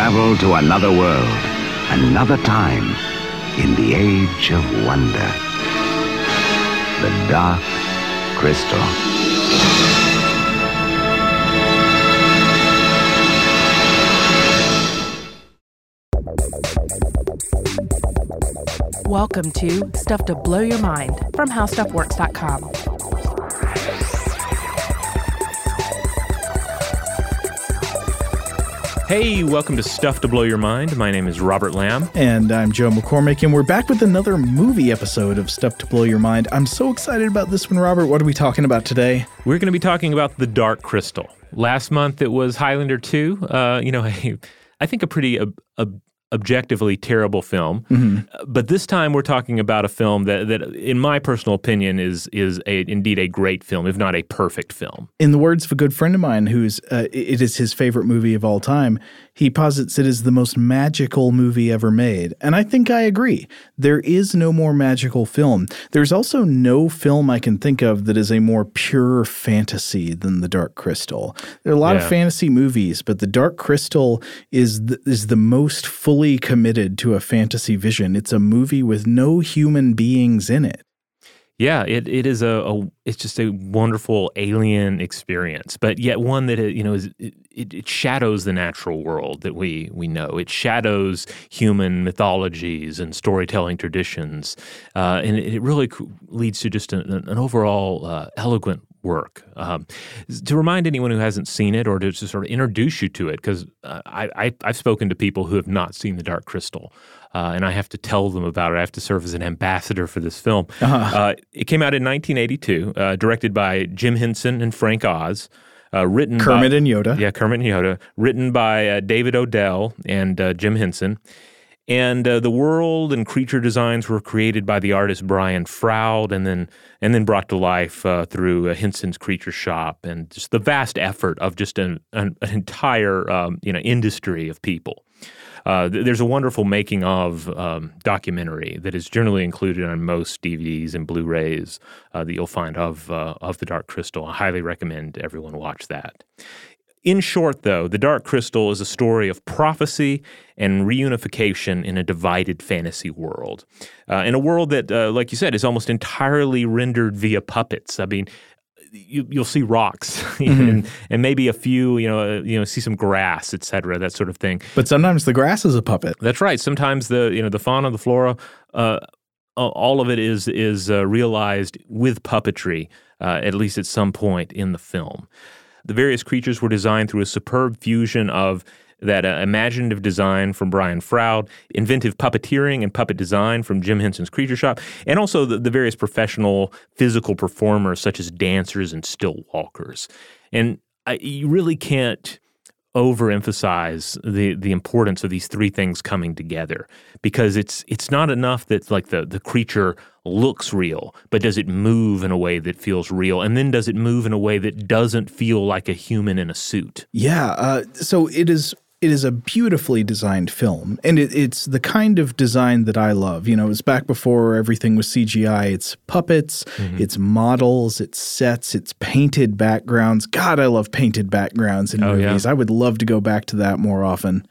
travel to another world, another time, in the age of wonder. The Dark Crystal. Welcome to Stuff to Blow Your Mind from HowStuffWorks.com. Hey, welcome to Stuff to Blow Your Mind. My name is Robert Lamb. And I'm Joe McCormick, and we're back with another movie episode of Stuff to Blow Your Mind. I'm so excited about this one, Robert. What are we talking about today? We're going to be talking about The Dark Crystal. Last month it was Highlander 2. Uh, you know, I think a pretty ob- ob- objectively terrible film. Mm-hmm. But this time we're talking about a film that, that in my personal opinion, is is a, indeed a great film, if not a perfect film. In the words of a good friend of mine, who's uh, it is his favorite movie of all time, he posits it as the most magical movie ever made. And I think I agree. There is no more magical film. There's also no film I can think of that is a more pure fantasy than The Dark Crystal. There are a lot yeah. of fantasy movies, but The Dark Crystal is the, is the most fully committed to a fantasy vision. It's a movie with no human beings in it. Yeah, it, it is a, a, it's just a wonderful alien experience, but yet one that you know is it, it, shadows the natural world that we we know. It shadows human mythologies and storytelling traditions, uh, and it, really leads to just an, an overall uh, eloquent work. Um, to remind anyone who hasn't seen it, or to just sort of introduce you to it, because uh, I, I I've spoken to people who have not seen The Dark Crystal uh, and I have to tell them about it. I have to serve as an ambassador for this film. Uh-huh. Uh, it came out in 1982, uh, directed by Jim Henson and Frank Oz. Uh, written Kermit by, and Yoda. Yeah, Kermit and Yoda. Written by uh, David Odell and uh, Jim Henson. And uh, the world and creature designs were created by the artist Brian Froud, and then and then brought to life uh, through uh, Henson's Creature Shop, and just the vast effort of just an, an, an entire um, you know industry of people. Uh, there's a wonderful making of um, documentary that is generally included on most DVDs and Blu-rays uh, that you'll find of uh, of the Dark Crystal. I highly recommend everyone watch that. In short, though, The Dark Crystal is a story of prophecy and reunification in a divided fantasy world. Uh, in a world that, uh, like you said, is almost entirely rendered via puppets. I mean, you, will see rocks mm-hmm. and, and, maybe a few, you know, uh, you know, see some grass, et cetera, that sort of thing. But sometimes the grass is a puppet. That's right. Sometimes the, you know, the fauna, the flora, uh, all of it is is uh, realized with puppetry, uh, at least at some point in the film. The various creatures were designed through a superb fusion of that uh, imaginative design from Brian Froud, inventive puppeteering and puppet design from Jim Henson's Creature Shop, and also the, the various professional physical performers such as dancers and still walkers. And I, you really can't overemphasize the the importance of these three things coming together because it's it's not enough that like the the creature looks real but does it move in a way that feels real and then does it move in a way that doesn't feel like a human in a suit yeah uh, so it is it is a beautifully designed film, and it, it's the kind of design that I love. You know, it's back before everything was CGI. It's puppets, mm-hmm. it's models, it's sets, it's painted backgrounds. God, I love painted backgrounds in oh, movies. Yeah. I would love to go back to that more often.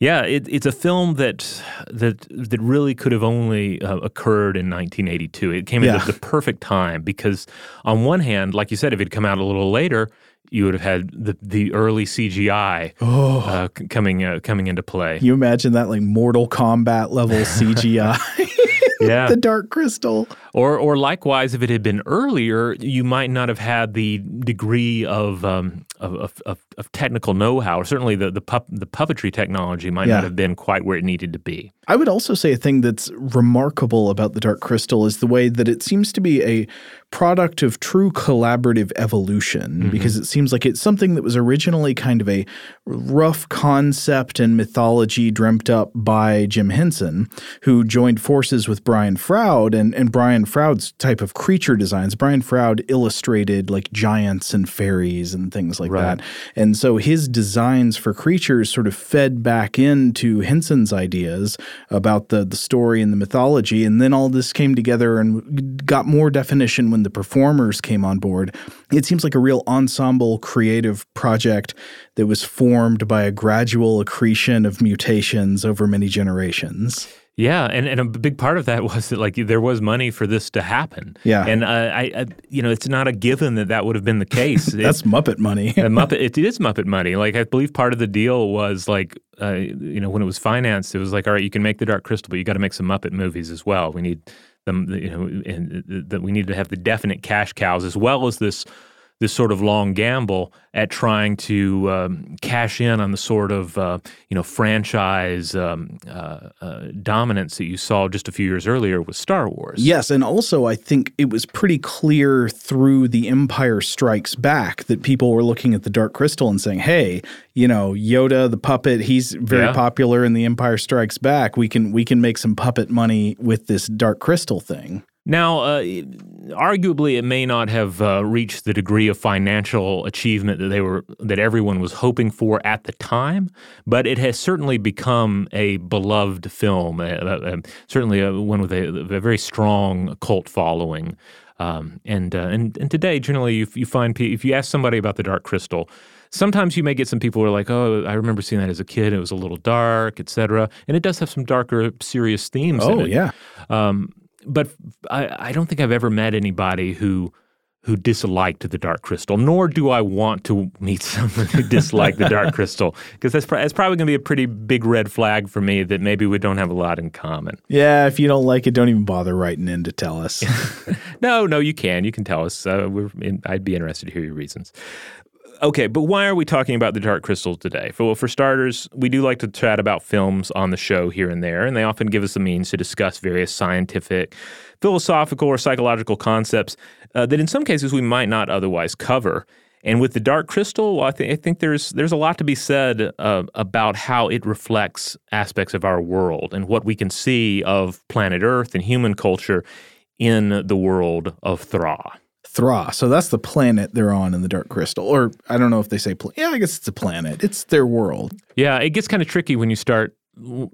Yeah, it, it's a film that that that really could have only uh, occurred in 1982. It came yeah. at the perfect time because, on one hand, like you said, if it had come out a little later, you would have had the the early CGI oh. uh, coming uh, coming into play. You imagine that like Mortal Kombat level CGI. yeah. the Dark Crystal. Or, or likewise, if it had been earlier, you might not have had the degree of um, of, of, of, technical know-how, or certainly the the, pup, the puppetry technology might yeah. not have been quite where it needed to be. I would also say a thing that's remarkable about the Dark Crystal is the way that it seems to be a product of true collaborative evolution, mm-hmm. because it seems like it's something that was originally kind of a rough concept and mythology dreamt up by Jim Henson, who joined forces with Brian Froud and, and Brian Froud's type of creature designs. Brian Froud illustrated like giants and fairies and things like right. that. And so his designs for creatures sort of fed back into Henson's ideas about the, the story and the mythology. And then all this came together and got more definition when the performers came on board. It seems like a real ensemble creative project that was formed by a gradual accretion of mutations over many generations. Yeah, and, and a big part of that was that like there was money for this to happen. Yeah, and uh, I, I, you know, it's not a given that that would have been the case. That's it, Muppet money. Muppet, it is Muppet money. Like I believe part of the deal was like, uh, you know, when it was financed, it was like, all right, you can make the Dark Crystal, but you got to make some Muppet movies as well. We need them, you know, and that we need to have the definite cash cows as well as this this sort of long gamble at trying to um, cash in on the sort of uh, you know franchise um, uh, uh, dominance that you saw just a few years earlier with Star Wars. Yes, and also I think it was pretty clear through The Empire Strikes Back that people were looking at the Dark Crystal and saying, "Hey, you know Yoda the puppet, he's very yeah. popular in The Empire Strikes Back. We can we can make some puppet money with this Dark Crystal thing." Now, uh, arguably, it may not have uh, reached the degree of financial achievement that they were that everyone was hoping for at the time, but it has certainly become a beloved film, uh, uh, certainly a, one with a, a, very strong cult following. Um, and, uh, and and today, generally, you, you find if you ask somebody about the Dark Crystal, sometimes you may get some people who are like, "Oh, I remember seeing that as a kid. It was a little dark, etc." And it does have some darker, serious themes. Oh, yeah. Um, but I, I don't think I've ever met anybody who who disliked the Dark Crystal, nor do I want to meet someone who disliked the Dark Crystal, because that's, that's probably going to be a pretty big red flag for me that maybe we don't have a lot in common. Yeah, if you don't like it, don't even bother writing in to tell us. no, no, you can. You can tell us. Uh, in, I'd be interested to hear your reasons. Okay, but why are we talking about the Dark Crystal today? For, well, for starters, we do like to chat about films on the show here and there, and they often give us the means to discuss various scientific, philosophical, or psychological concepts uh, that in some cases we might not otherwise cover. And with the Dark Crystal, well, I, th- I think there's there's a lot to be said uh, about how it reflects aspects of our world and what we can see of planet Earth and human culture in the world of Thra. Thra. So that's the planet they're on in the Dark Crystal. Or I don't know if they say, pl- yeah, I guess it's a planet. It's their world. Yeah, it gets kind of tricky when you start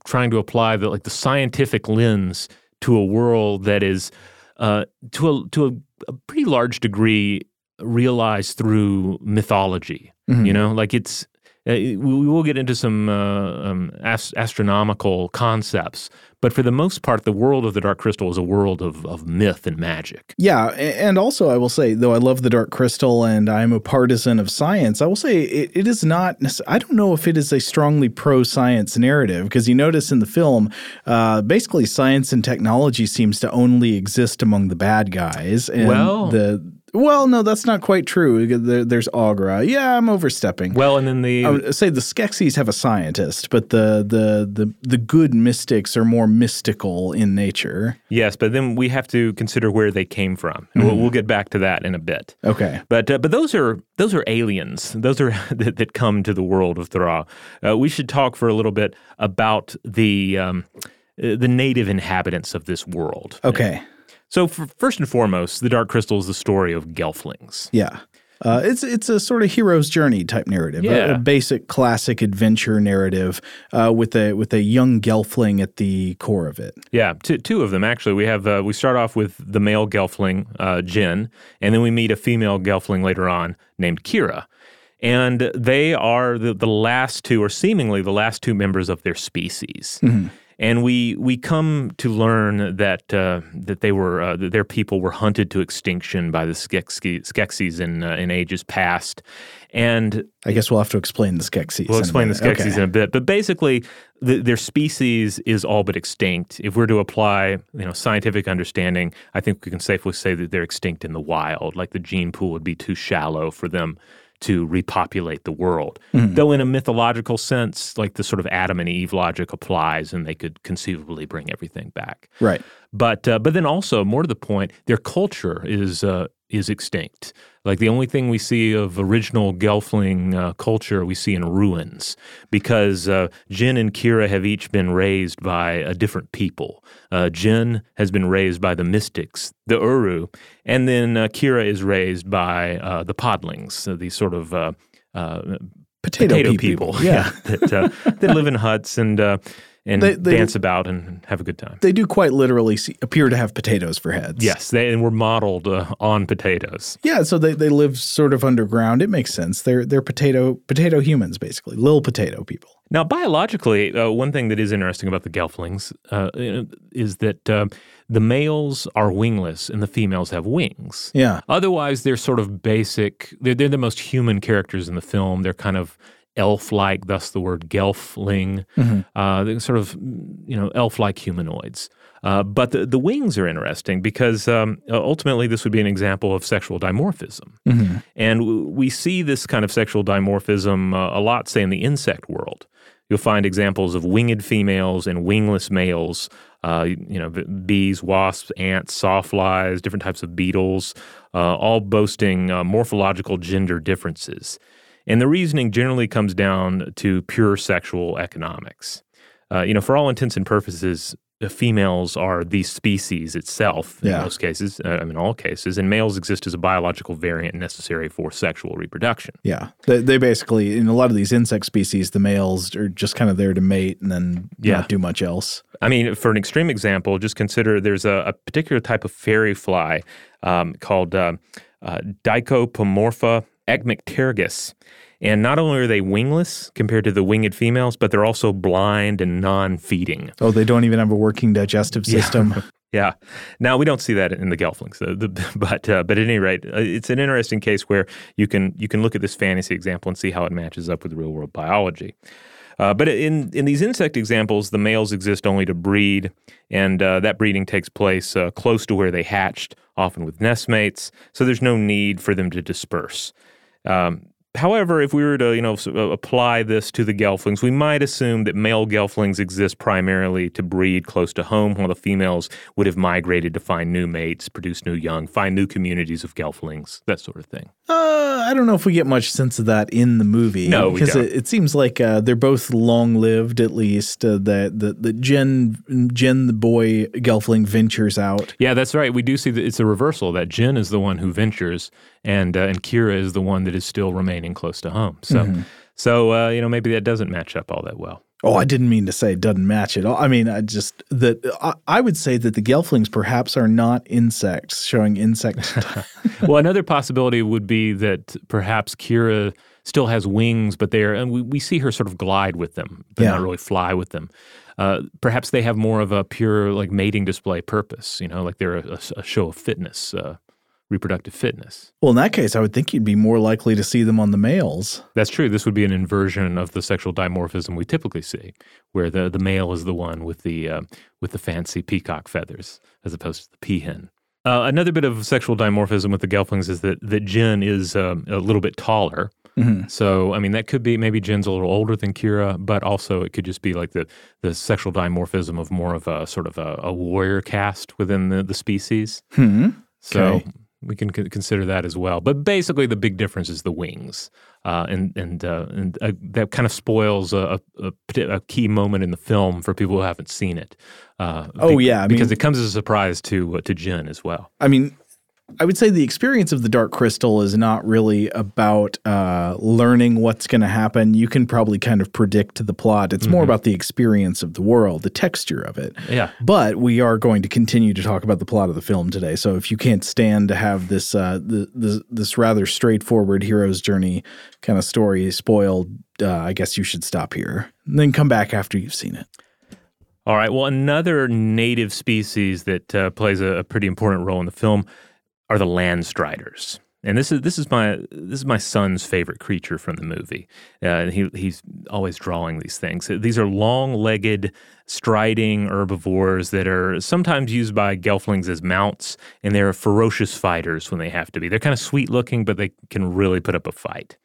trying to apply the like the scientific lens to a world that is uh, to a to a, a, pretty large degree realized through mythology. Mm-hmm. You know, like it's uh, we will get into some uh, um, ast- astronomical concepts, but for the most part, the world of the Dark Crystal is a world of, of myth and magic. Yeah. And also, I will say, though I love the Dark Crystal and I'm a partisan of science, I will say it, it is not, I don't know if it is a strongly pro science narrative because you notice in the film, uh, basically, science and technology seems to only exist among the bad guys. And well, the well, no, that's not quite true. There, there's Aughra. Yeah, I'm overstepping. Well, and then the I would say the Skeksis have a scientist, but the the the the good mystics are more mystical in nature. Yes, but then we have to consider where they came from, and mm we'll, we'll, get back to that in a bit. Okay, but uh, but those are those are aliens. Those are that, that come to the world of Thra. Uh, we should talk for a little bit about the um, uh, the native inhabitants of this world. Okay. So, first and foremost, the Dark Crystal is the story of Gelflings. Yeah. Uh, it's it's a sort of hero's journey type narrative, yeah. a, a basic classic adventure narrative uh, with a with a young Gelfling at the core of it. Yeah, two, two of them actually. We have uh, we start off with the male Gelfling uh, Jen, and then we meet a female Gelfling later on named Kira, and they are the, the last two, or seemingly the last two members of their species. Mm-hmm and we we come to learn that uh, that they were uh, that their people were hunted to extinction by the Skeksis in uh, in ages past. And I guess we'll have to explain the Skeksis. We'll explain the Skeksis okay. in a bit, but basically, the, their species is all but extinct. If we're to apply, you know, scientific understanding, I think we can safely say that they're extinct in the wild. Like the gene pool would be too shallow for them to repopulate the world. Mm-hmm. Though, in a mythological sense, like the sort of Adam and Eve logic applies, and they could conceivably bring everything back. Right. But uh, but then also more to the point, their culture is uh, is extinct. Like the only thing we see of original Gelfling uh, culture we see in ruins because uh, Jen and Kira have each been raised by a different people. Uh, Jen has been raised by the mystics, the Uru, and then uh, Kira is raised by uh, the Podlings, these sort of uh, uh, Potato, potato people. people, Yeah. that uh, that live in huts and uh, and They- they- dance about and have a good time. They do quite literally see, appear to have potatoes for heads. Yes, they and were modeled uh, on potatoes. Yeah, so they, they live sort of underground. It makes sense. They're they're potato potato humans basically, little potato people. Now, biologically, uh, one thing that is interesting about the Gelflings uh, is that uh, the males are wingless and the females have wings. Yeah. Otherwise, they're sort of basic. They're, they're the most human characters in the film. They're kind of elf-like, thus the word Gelfling. Uh, they're sort of, you know, elf-like humanoids. Uh, but the, the wings are interesting because um, ultimately this would be an example of sexual dimorphism. And w- we see this kind of sexual dimorphism uh, a lot, say, in the insect world. You'll find examples of winged females and wingless males. Uh, you know, bees, wasps, ants, sawflies, different types of beetles, uh, all boasting uh, morphological gender differences. And the reasoning generally comes down to pure sexual economics. Uh, you know, for all intents and purposes, the females are the species itself in Yeah. most cases, uh, I mean, all cases, and males exist as a biological variant necessary for sexual reproduction. Yeah. They, they basically in a lot of these insect species, the males are just kind of there to mate and then Yeah. not do much else. I mean, for an extreme example, just consider there's a, a particular type of fairy fly um, called uh, uh, Dicopomorpha echmepterygis. And not only are they wingless compared to the winged females, but they're also blind and non feeding. Oh, they don't even have a working digestive system. Yeah. Now we don't see that in the Gelflings, but uh, but at any rate, uh, it's an interesting case where you can you can look at this fantasy example and see how it matches up with real world biology. Uh, but in in these insect examples, the males exist only to breed, and uh, that breeding takes place uh, close to where they hatched, often with nestmates. So there's no need for them to disperse. Um, However, if we were to, you know, apply this to the gelflings, we might assume that male gelflings exist primarily to breed close to home, while the females would have migrated to find new mates, produce new young, find new communities of gelflings, that sort of thing. Uh, I don't know if we get much sense of that in the movie. No, because it, it seems like uh, they're both long lived. At least uh, that the the Jen Jen the boy Gelfling ventures out. Yeah, that's right. We do see that it's a reversal. That Jen is the one who ventures, and uh, and Kira is the one that is still remaining close to home. So, so uh, you know, maybe that doesn't match up all that well. Oh, I didn't mean to say it doesn't match at all. I mean, I just that I, I would say that the Gelflings perhaps are not insects, showing insect. well, another possibility would be that perhaps Kira still has wings, but they're and we, we see her sort of glide with them, but Yeah. not really fly with them. Uh, perhaps they have more of a pure like mating display purpose. You know, like they're a, a show of fitness, uh, reproductive fitness. well, in that case, I would think you'd be more likely to see them on the males. That's true. This would be an inversion of the sexual dimorphism we typically see, where the, the male is the one with the uh, with the fancy peacock feathers, as opposed to the peahen. Uh, another bit of sexual dimorphism with the Gelflings is that that Jen is um, a little bit taller. So, I mean, that could be maybe Jen's a little older than Kira, but also it could just be like the the sexual dimorphism of more of a sort of a, a warrior caste within the, the species. Hmm. So Okay. We can consider that as well. But basically, the big difference is the wings, uh, and and uh, and uh, that kind of spoils a, a, a key moment in the film for people who haven't seen it. Uh, Oh, yeah, I because mean- it comes as a surprise to uh, to Jen as well. I mean, I would say the experience of the Dark Crystal is not really about uh, learning what's going to happen. You can probably kind of predict the plot. It's more about the experience of the world, the texture of it. Yeah. But we are going to continue to talk about the plot of the film today. So if you can't stand to have this uh, the, the, this rather straightforward hero's journey kind of story spoiled, uh, I guess you should stop here. And then come back after you've seen it. All right. Well, another native species that uh, plays a, a pretty important role in the film are the land striders. And this is this is my this is my son's favorite creature from the movie. Uh, and he he's always drawing these things. These are long-legged, striding herbivores that are sometimes used by gelflings as mounts, and they're ferocious fighters when they have to be. They're kind of sweet-looking, but they can really put up a fight.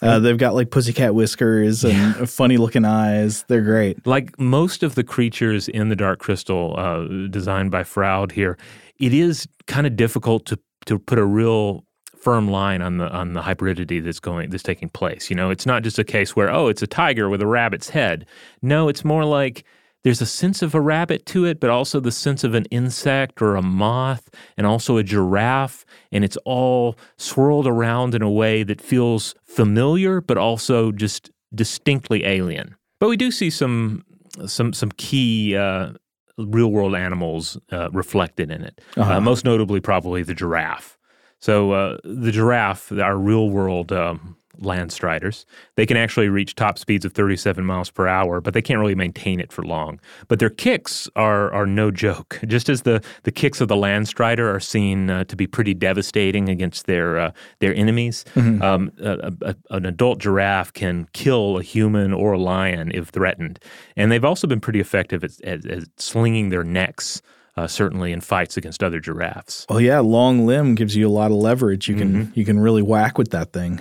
Uh, they've got like pussycat whiskers and funny looking eyes. They're great. like most of the creatures in the Dark Crystal, uh, designed by Froud here, it is kind of difficult to to put a real firm line on the on the hybridity that's going that's taking place. You know, it's not just a case where oh, it's a tiger with a rabbit's head. No, it's more like there's a sense of a rabbit to it, but also the sense of an insect or a moth and also a giraffe. And it's all swirled around in a way that feels familiar, but also just distinctly alien. But we do see some some some key uh, real world animals uh, reflected in it. Uh-huh. Uh, most notably, probably the giraffe. So uh, the giraffe, our real world um, land striders. They can actually reach top speeds of 37 miles per hour, but they can't really maintain it for long. But their kicks are are no joke. Just as the, the kicks of the land strider are seen uh, to be pretty devastating against their uh, their enemies, mm-hmm. um, a, a, an adult giraffe can kill a human or a lion if threatened. And they've also been pretty effective at, at, at slinging their necks. Uh, certainly in fights against other giraffes. Oh yeah, long limb gives you a lot of leverage. You can mm-hmm. you can really whack with that thing.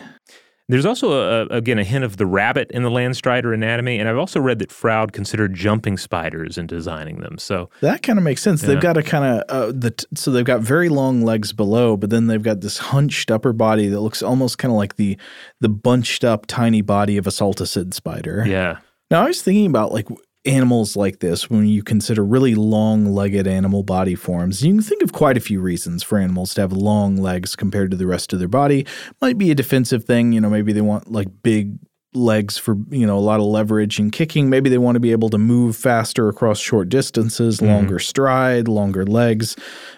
There's also, a, again, a hint of the rabbit in the Landstrider anatomy, and I've also read that Froud considered jumping spiders in designing them. So that kind of makes sense. Yeah. They've got a kind of uh, the t- so they've got very long legs below, but then they've got this hunched upper body that looks almost kind of like the the bunched up tiny body of a salticid spider. Yeah. Now I was thinking about like animals like this, when you consider really long legged animal body forms, you can think of quite a few reasons for animals to have long legs compared to the rest of their body. Might be a defensive thing, you know, maybe they want like big legs for you know a lot of leverage and kicking. Maybe they want to be able to move faster across short distances mm-hmm. longer stride longer legs.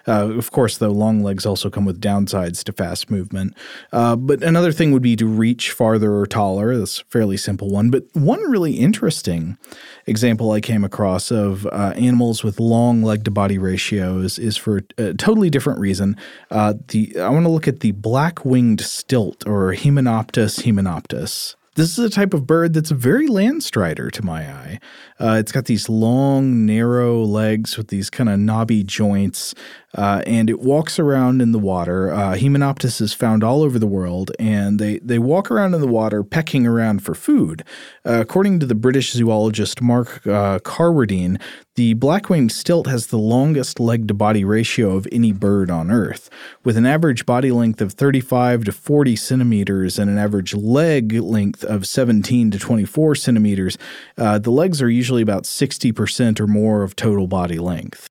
Uh, of course though long legs also come with downsides to fast movement. Uh, but another thing would be to reach farther or taller. That's a fairly simple one. But one really interesting example i came across of uh, animals with long leg to body ratios is for a totally different reason. Uh, the i want to look at the black winged stilt or Himantopus himantopus this is a type of bird that's a very landstrider to my eye. Uh, it's got these long, narrow legs with these kind of knobby joints, uh, and it walks around in the water. Uh, Himantopus is found all over the world, and they, they walk around in the water pecking around for food. Uh, according to the British zoologist Mark uh, Carwardine, the black-winged stilt has the longest leg-to-body ratio of any bird on Earth, with an average body length of 35 to 40 centimeters and an average leg length of 17 to 24 centimeters. Uh, the legs are usually about 60% or more of total body length.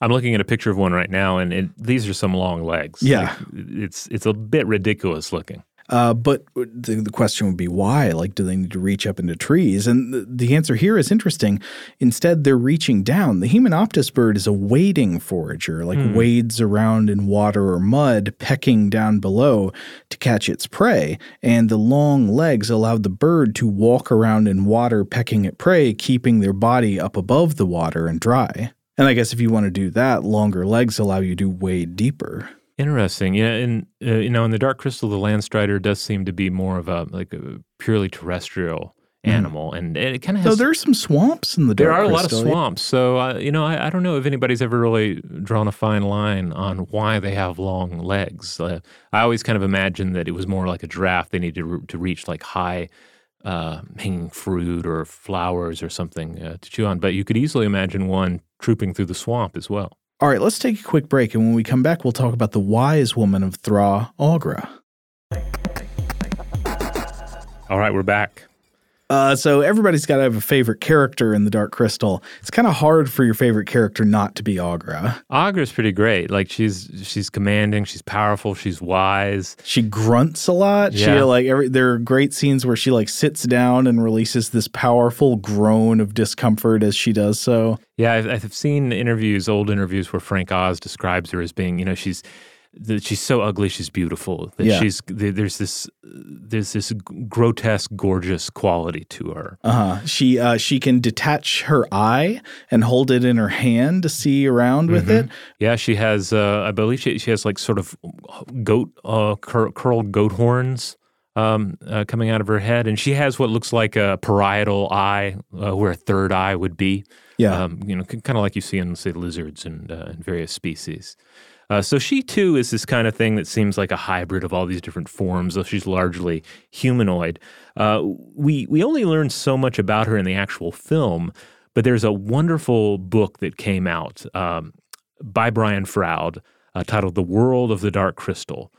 I'm looking at a picture of one right now, and it, these are some long legs. Yeah, like, it's it's a bit ridiculous looking. Uh, but the, the, question would be why? Like, do they need to reach up into trees? And the, the, answer here is interesting. Instead, they're reaching down. The Himantopus bird is a wading forager, like mm. wades around in water or mud, pecking down below to catch its prey. And the long legs allow the bird to walk around in water, pecking at prey, keeping their body up above the water and dry. And I guess if you want to do that, longer legs allow you to wade deeper. Interesting. Yeah, and uh, you know, in the Dark Crystal, the Landstrider does seem to be more of a like a purely terrestrial mm. animal, mm. and it kind of has. So there's some swamps in the. Dark Crystal there are Crystal. a lot of swamps. So uh, you know, I, I, don't know if anybody's ever really drawn a fine line on why they have long legs. Uh, I always kind of imagined that it was more like a giraffe. They needed to, to reach like high. Uh, hanging fruit or flowers or something uh, to chew on, but you could easily imagine one trooping through the swamp as well. All right, let's take a quick break, and when we come back, we'll talk about the wise woman of Thra, Aughra. All right, we're back. Uh, so everybody's got to have a favorite character in the Dark Crystal. It's kind of hard for your favorite character not to be Aughra. Aughra's pretty great. Like she's she's commanding, she's powerful, she's wise. She grunts a lot. Yeah. She like every there are great scenes where she like sits down and releases this powerful groan of discomfort as she does so. Yeah, I've, I've seen interviews, old interviews where Frank Oz describes her as being, you know, she's that she's so ugly she's beautiful that yeah. she's there's this there's this grotesque gorgeous quality to her uh-huh she uh she can detach her eye and hold it in her hand to see around with mm-hmm. it yeah she has uh i believe she, she has like sort of goat uh cur- curled goat horns um, uh, coming out of her head, and she has what looks like a parietal eye, uh, where a third eye would be. Yeah, um, you know, kind of like you see in say lizards and uh, various species. Uh, so she too is this kind of thing that seems like a hybrid of all these different forms, though she's largely humanoid. Uh, we we only learn so much about her in the actual film, but there's a wonderful book that came out um, by Brian Froud uh, titled "The World of the Dark Crystal."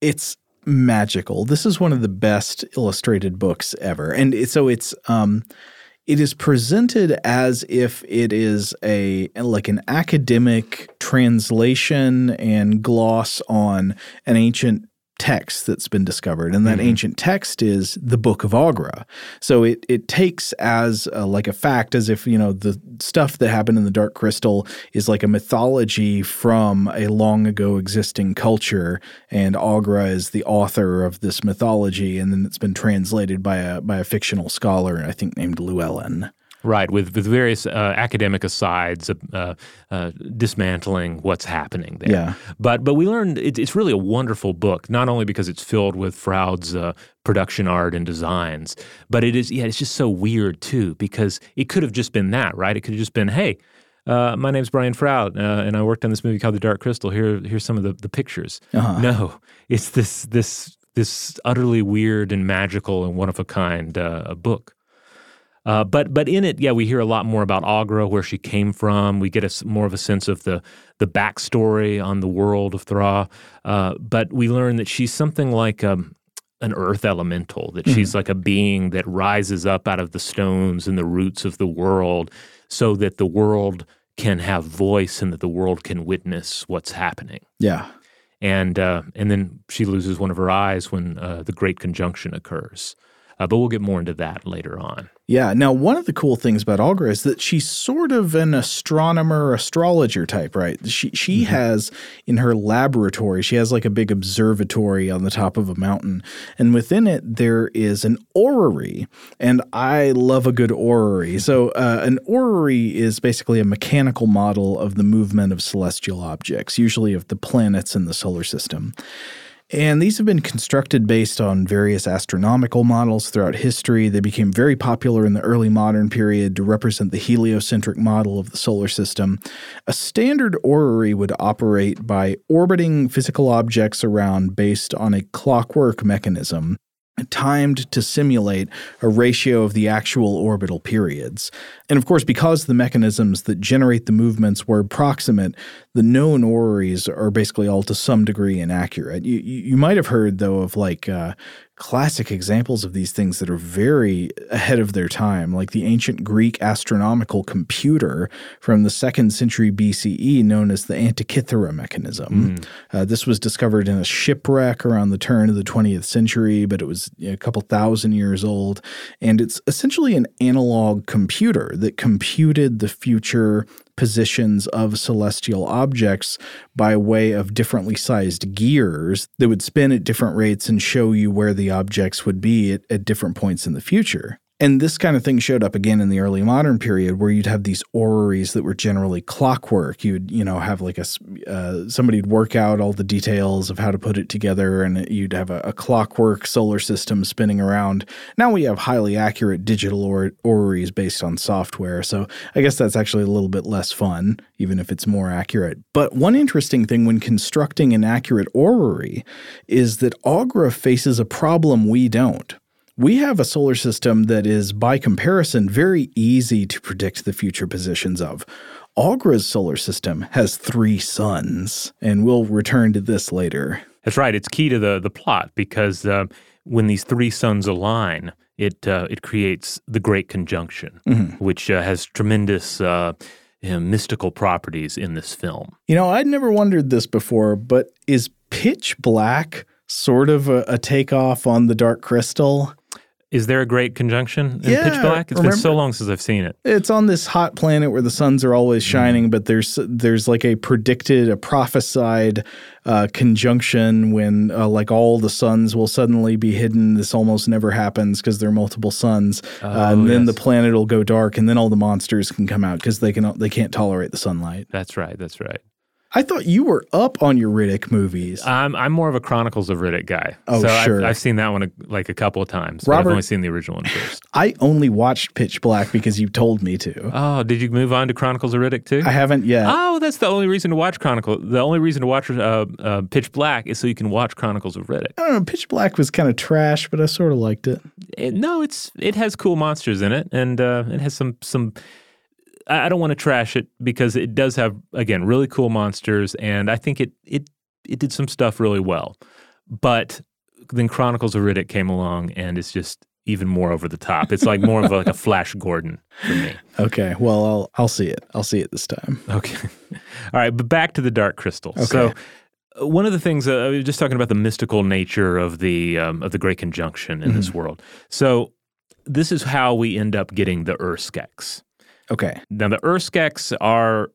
It's magical. This is one of the best illustrated books ever, and so it's. Um, it is presented as if it is a like an academic translation and gloss on an ancient text that's been discovered and that mm-hmm. ancient text is the book of Aughra. so it it takes as a, like a fact as if you know the stuff that happened in the dark crystal is like a mythology from a long ago existing culture and Aughra is the author of this mythology and then it's been translated by a by a fictional scholar I think named Llewellyn Right, with with various uh, academic asides, uh, uh, dismantling what's happening there. Yeah. But but we learned it, it's really a wonderful book, not only because it's filled with Froud's uh, production art and designs, but it is yeah, it's just so weird too because it could have just been that, right? It could have just been, hey, uh, my name's Brian Froud, uh, and I worked on this movie called The Dark Crystal. Here, here's some of the, the pictures. Uh-huh. No, it's this this this utterly weird and magical and one of a kind uh, book. Uh, but but in it, yeah, we hear a lot more about Aughra, where she came from. We get a, more of a sense of the the backstory on the world of Thra. Uh, but we learn that she's something like um, an earth elemental, that mm-hmm. she's like a being that rises up out of the stones and the roots of the world, so that the world can have voice and that the world can witness what's happening. Yeah. And uh, and then she loses one of her eyes when uh, the Great Conjunction occurs. Uh, but we'll get more into that later on. Yeah. Now, one of the cool things about Aughra is that she's sort of an astronomer, astrologer type, right? She she mm-hmm. has in her laboratory, she has like a big observatory on the top of a mountain, and within it there is an orrery, and I love a good orrery. So, uh, an orrery is basically a mechanical model of the movement of celestial objects, usually of the planets in the solar system. And these have been constructed based on various astronomical models throughout history. They became very popular in the early modern period to represent the heliocentric model of the solar system. A standard orrery would operate by orbiting physical objects around based on a clockwork mechanism timed to simulate a ratio of the actual orbital periods. And of course, because the mechanisms that generate the movements were approximate, the known orreries are basically all to some degree inaccurate. You, you might have heard, though, of like uh, classic examples of these things that are very ahead of their time, like the ancient Greek astronomical computer from the second century BCE, known as the Antikythera mechanism. Mm. Uh, this was discovered in a shipwreck around the turn of the 20th century, but it was a couple thousand years old. And it's essentially an analog computer that computed the future positions of celestial objects by way of differently sized gears that would spin at different rates and show you where the objects would be at, at different points in the future. And this kind of thing showed up again in the early modern period, where you'd have these orreries that were generally clockwork. You'd, you know, have like a uh, somebody'd work out all the details of how to put it together, and you'd have a, a clockwork solar system spinning around. Now we have highly accurate digital or- orreries based on software, so I guess that's actually a little bit less fun, even if it's more accurate. But one interesting thing when constructing an accurate orrery is that Aughra faces a problem we don't we have a solar system that is, by comparison, very easy to predict the future positions of. Aughra's solar system has three suns, and we'll return to this later. That's right. It's key to the the plot because uh, when these three suns align, it uh, it creates the Great Conjunction, mm-hmm. which uh, has tremendous. Uh, mystical properties in this film. You know, I'd never wondered this before, but is pitch black sort of a, a takeoff on the Dark Crystal? Is there a great conjunction in yeah, Pitch Black? It's remember, been so long since I've seen it. It's on this hot planet where the suns are always shining, mm. but there's there's like a predicted, a prophesied uh, conjunction when uh, like all the suns will suddenly be hidden. This almost never happens because there are multiple suns, uh, oh, uh, and then yes. the planet will go dark, and then all the monsters can come out because they can they can't tolerate the sunlight. That's right. That's right. I thought you were up on your Riddick movies. I'm I'm more of a Chronicles of Riddick guy. Oh, so sure. I've, I've, seen that one a, like a couple of times. Robert, I've only seen the original one first. I only watched Pitch Black because you told me to. Oh, did you move on to Chronicles of Riddick too? I haven't yet. Oh, that's the only reason to watch Chronicle. The only reason to watch uh, uh, Pitch Black is so you can watch Chronicles of Riddick. I don't know. Pitch Black was kind of trash, but I sort of liked it. it. No, it's it has cool monsters in it, and uh, it has some some I don't want to trash it because it does have again really cool monsters, and I think it it it did some stuff really well. But then Chronicles of Riddick came along, and it's just even more over the top. It's like more of like a Flash Gordon for me. Okay. Well, I'll I'll see it. I'll see it this time. Okay. All right, but back to the Dark Crystal. So uh, one of the things uh, I was just talking about the mystical nature of the um, of the Great Conjunction in this world. So this is how we end up getting the UrSkeks. Okay. Now the UrSkeks are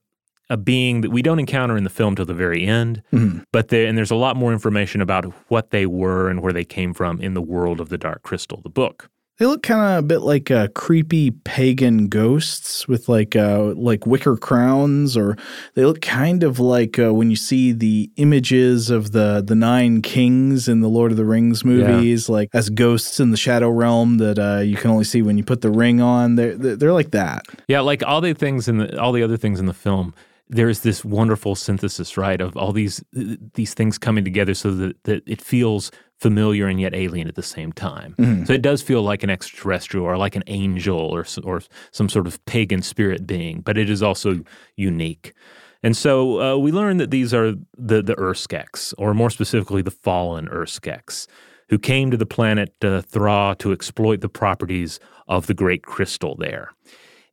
a being that we don't encounter in the film till the very end, mm-hmm. but there and there's a lot more information about what they were and where they came from in the world of the Dark Crystal, the book. They look kind of a bit like uh, creepy pagan ghosts with like uh, like wicker crowns, or they look kind of like uh, when you see the images of the the nine kings in the Lord of the Rings movies, like as ghosts in the Shadow Realm that uh, you can only see when you put the ring on. They're they're they're like that. Yeah, like all the things in the all the other things in the film, there's this wonderful synthesis, right, of all these these things coming together so that, that it feels familiar and yet alien at the same time. So it does feel like an extraterrestrial or like an angel or or some sort of pagan spirit being, but it is also unique. And so uh, we learn that these are the the UrSkeks, or more specifically, the fallen UrSkeks, who came to the planet uh, Thra to exploit the properties of the great crystal there.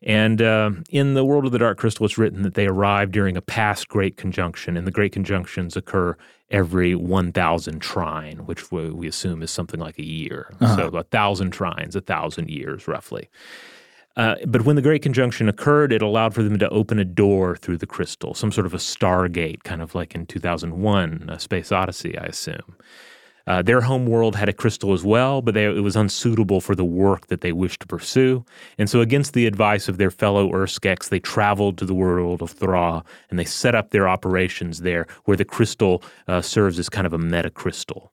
And uh, in the world of the Dark Crystal, it's written that they arrived during a past Great Conjunction, and the Great Conjunctions occur every 1,000 trine, which we, we assume is something like a year. So a thousand trines, a thousand years roughly. Uh, but when the Great Conjunction occurred, it allowed for them to open a door through the crystal, some sort of a stargate, kind of like in 2001, A Space Odyssey, I assume. Uh, their home world had a crystal as well, but they, it was unsuitable for the work that they wished to pursue. And so, against the advice of their fellow UrSkeks, they traveled to the world of Thra and they set up their operations there, where the crystal uh, serves as kind of a metacrystal.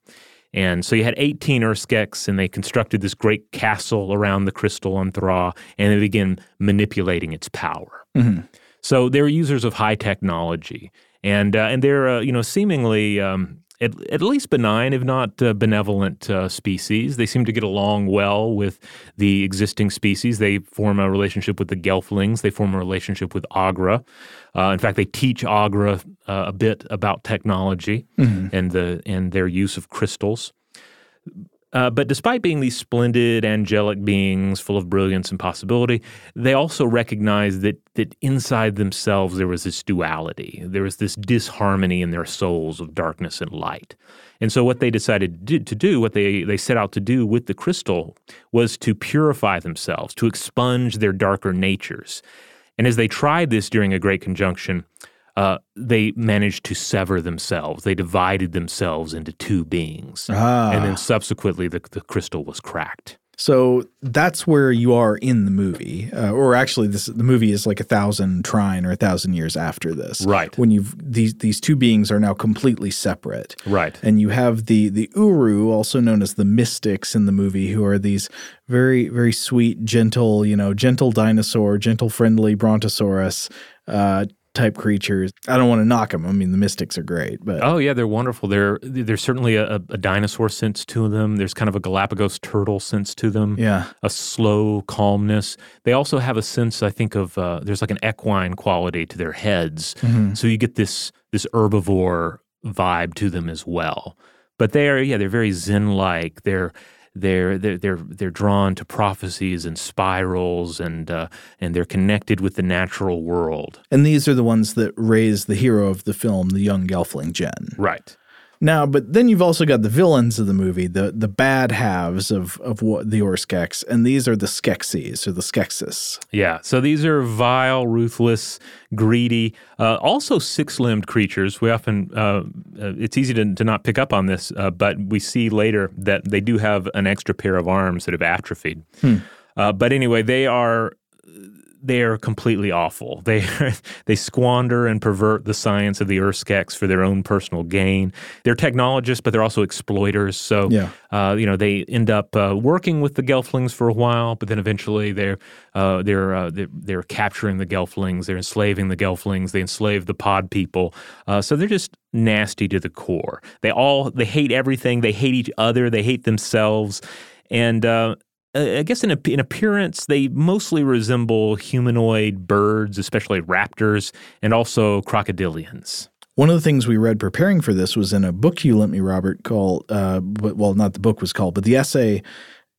And so you had 18 UrSkeks, and they constructed this great castle around the crystal on Thra, and they began manipulating its power. So they're users of high technology, and uh, and they're uh, you know seemingly um, at, at least benign, if not uh, benevolent uh, species. They seem to get along well with the existing species. They form a relationship with the Gelflings. They form a relationship with Aughra. Uh, in fact, they teach Aughra uh, a bit about technology and the and their use of crystals. Uh, but despite being these splendid angelic beings full of brilliance and possibility, they also recognized that that inside themselves there was this duality. There was this disharmony in their souls of darkness and light. And so what they decided to do- what they, they set out to do with the crystal, was to purify themselves, to expunge their darker natures. And as they tried this during a great conjunction, uh, they managed to sever themselves. They divided themselves into two beings. Ah. And then subsequently, the, the crystal was cracked. So that's where you are in the movie, uh, or actually, this the movie is like a thousand trine or a thousand years after this. Right. When you've these these two beings are now completely separate. Right. And you have the the Uru, also known as the Mystics in the movie, who are these very very sweet, gentle, you know, gentle dinosaur, gentle friendly brontosaurus uh, type creatures. I don't want to knock them. I mean, the Mystics are great, but Oh yeah, they're wonderful. They're there's certainly a, a dinosaur sense to them. There's kind of a Galapagos turtle sense to them. yeah, a slow calmness. They also have a sense, I think, of uh, there's like an equine quality to their heads. So you get this this herbivore vibe to them as well. But they are, yeah, they're very zen-like. They're they're they're they're they're drawn to prophecies and spirals, and uh, and they're connected with the natural world. and these are the ones that raise the hero of the film, the young Gelfling Jen. Right. Now, but then you've also got the villains of the movie, the the bad halves of of what the UrSkeks, and these are the Skeksis or the Skeksis. Yeah. So these are vile, ruthless, greedy, uh, also six limbed creatures. We often, uh, uh, it's easy to, to not pick up on this, uh, but we see later that they do have an extra pair of arms that have atrophied. Uh, but anyway, they are. They are completely awful. They they squander and pervert the science of the UrSkeks for their own personal gain. They're technologists, but they're also exploiters. So Yeah. uh, you know, they end up uh, working with the Gelflings for a while, but then eventually they're uh, they're, uh, they're they're capturing the Gelflings, they're enslaving the Gelflings, they enslave the Pod people. Uh, so they're just nasty to the core. They all they hate everything. They hate each other. They hate themselves, and. Uh, I guess in, in appearance, they mostly resemble humanoid birds, especially raptors, and also crocodilians. One of the things we read preparing for this was in a book you lent me, Robert, called uh, well, not the book was called, but the essay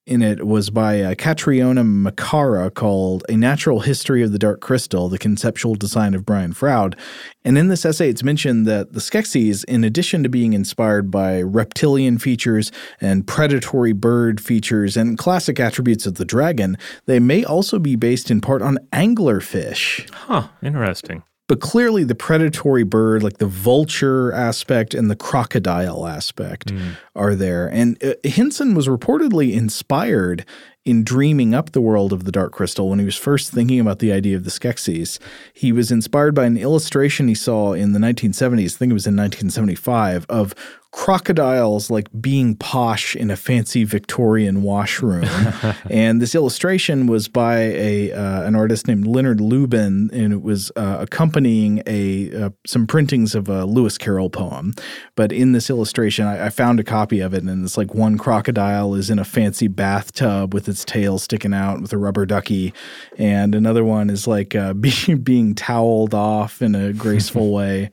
in it was by uh, Catriona Macara called A Natural History of the Dark Crystal, the conceptual design of Brian Froud. And in this essay, it's mentioned that the Skeksis, in addition to being inspired by reptilian features and predatory bird features and classic attributes of the dragon, they may also be based in part on anglerfish. Huh, interesting. But clearly, the predatory bird, like the vulture aspect and the crocodile aspect, Mm. are there. And uh, Henson was reportedly inspired in dreaming up the world of the Dark Crystal when he was first thinking about the idea of the Skeksis. He was inspired by an illustration he saw in the 1970s, I think it was in 1975, of crocodiles like being posh in a fancy Victorian washroom. and this illustration was by a uh, an artist named Leonard Lubin, and it was uh, accompanying a uh, some printings of a Lewis Carroll poem. But in this illustration, I, I found a copy of it, and it's like one crocodile is in a fancy bathtub with its tail sticking out with a rubber ducky, and another one is like uh, being being toweled off in a graceful way.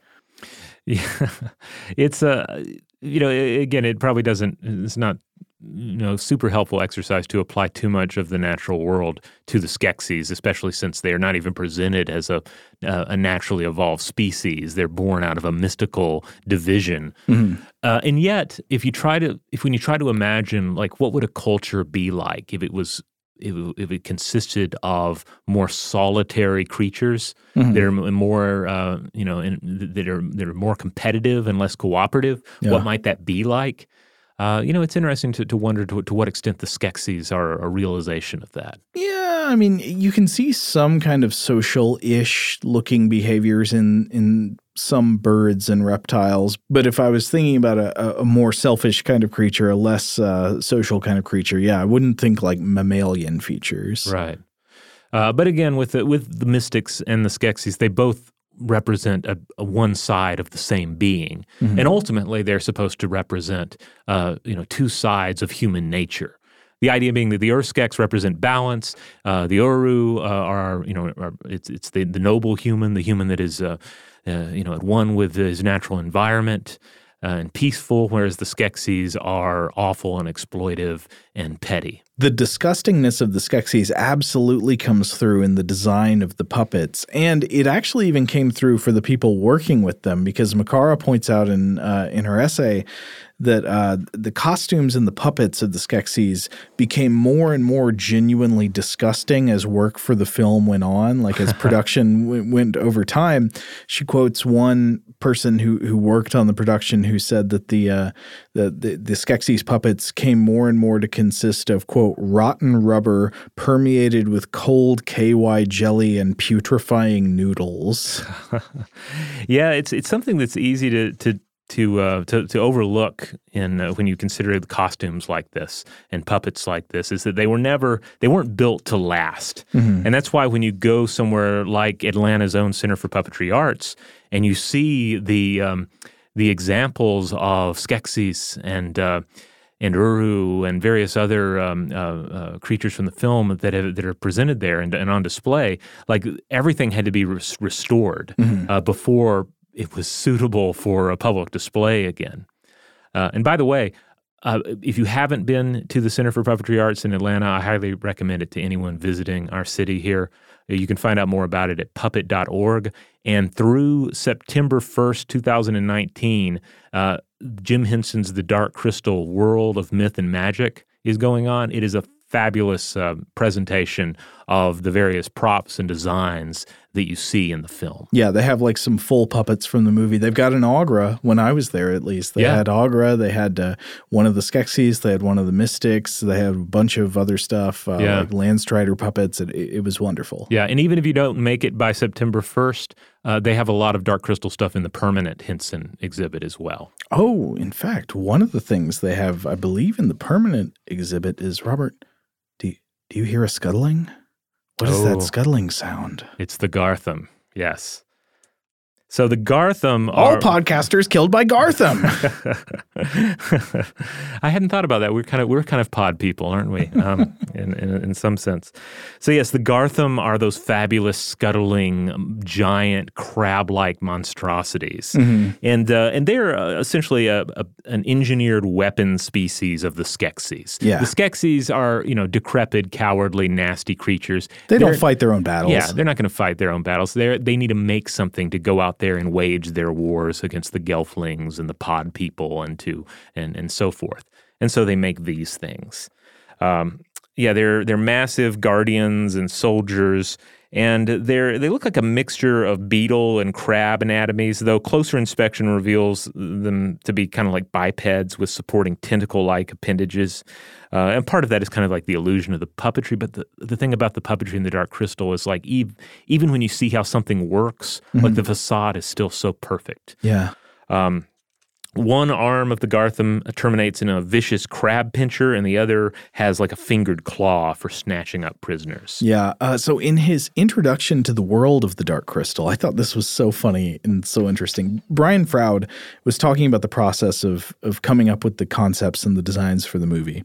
Yeah, it's a you know again it probably doesn't it's not you know super helpful exercise to apply too much of the natural world to the Skeksis, especially since they are not even presented as a uh, a naturally evolved species. They're born out of a mystical division, uh, and yet if you try to if when you try to imagine like what would a culture be like if it was if it, if it consisted of more solitary creatures that are more, uh, you know, in, that are that are more competitive and less cooperative, Yeah. what might that be like? Uh, you know, it's interesting to, to wonder to, to what extent the Skeksis are a realization of that. Yeah, I mean, you can see some kind of social-ish looking behaviors in in some birds and reptiles. But if I was thinking about a, a- more selfish kind of creature, a less uh, social kind of creature, yeah, I wouldn't think like mammalian features. Right. Uh, but again, with the, with the mystics and the Skeksis, they both represent a, a one side of the same being, and ultimately they're supposed to represent, uh, you know, two sides of human nature. The idea being that the Urskeks represent balance, uh, the urRu uh, are, you know, are, it's it's the, the noble human, the human that is, uh, you know, at one with his natural environment uh, and peaceful, whereas the Skeksis are awful and exploitive and petty. The disgustingness of the Skeksis absolutely comes through in the design of the puppets, and it actually even came through for the people working with them because McAra points out in uh, in her essay that uh, the costumes and the puppets of the Skeksis became more and more genuinely disgusting as work for the film went on, like as production w- went over time. She quotes one person who who worked on the production who said that the uh, the, the the Skeksis puppets came more and more to consist of quote rotten rubber permeated with cold KY jelly and putrefying noodles. Yeah, it's it's something that's easy to to to uh, to, to overlook in uh, when you consider the costumes like this and puppets like this is that they were never they weren't built to last, and that's why when you go somewhere like Atlanta's own Center for Puppetry Arts and you see the um, the examples of Skeksis and uh, and urRu and various other um, uh, uh, creatures from the film that have, that are presented there and, and on display. Like everything had to be res- restored uh, before it was suitable for a public display again. Uh, and by the way, uh, if you haven't been to the Center for Puppetry Arts in Atlanta, I highly recommend it to anyone visiting our city here. Uh, You can find out more about it at puppet.org. And through September 1st, 2019, uh, Jim Henson's The Dark Crystal World of Myth and Magic is going on. It is a fabulous uh, presentation of the various props and designs that you see in the film. Yeah, they have like some full puppets from the movie. They've got an Aughra when I was there, at least. They Yeah. had Aughra. They had uh, one of the Skeksis. They had one of the Mystics. They had a bunch of other stuff, uh, Yeah. like Landstrider puppets. It, it, it was wonderful. Yeah, and even if you don't make it by September 1st, uh, they have a lot of Dark Crystal stuff in the permanent Henson exhibit as well. Oh, in fact, one of the things they have, I believe, in the permanent exhibit is Robert. Do you, hear a scuttling? What is Oh. that scuttling sound? It's the Garthim, yes. So the Garthim All podcasters killed by Garthim. I hadn't thought about that. We're kind of we're kind of pod people, aren't we? Um, in, in in some sense. So yes, the Garthim are those fabulous scuttling giant crab-like monstrosities, and uh, and they're uh, essentially a, a, an engineered weapon species of the Skeksis. Yeah. the Skeksis are you know decrepit, cowardly, nasty creatures. they don't fight their own battles. yeah, they're not going to fight their own battles. They they need to make something to go out there and wage their wars against the Gelflings and the Pod people and to and and so forth. And so they make these things. Um, yeah, they're they're massive guardians and soldiers, and they're they look like a mixture of beetle and crab anatomies. Though closer inspection reveals them to be kind of like bipeds with supporting tentacle-like appendages. Uh, and part of that is kind of like the illusion of the puppetry. But the, the thing about the puppetry in the Dark Crystal is like ev- even when you see how something works, like the facade is still so perfect. yeah. Um, one arm of the Garthim terminates in a vicious crab pincher, and the other has like a fingered claw for snatching up prisoners. Yeah. Uh, so, in his introduction to the world of the Dark Crystal, I thought this was so funny and so interesting. Brian Froud was talking about the process of of coming up with the concepts and the designs for the movie,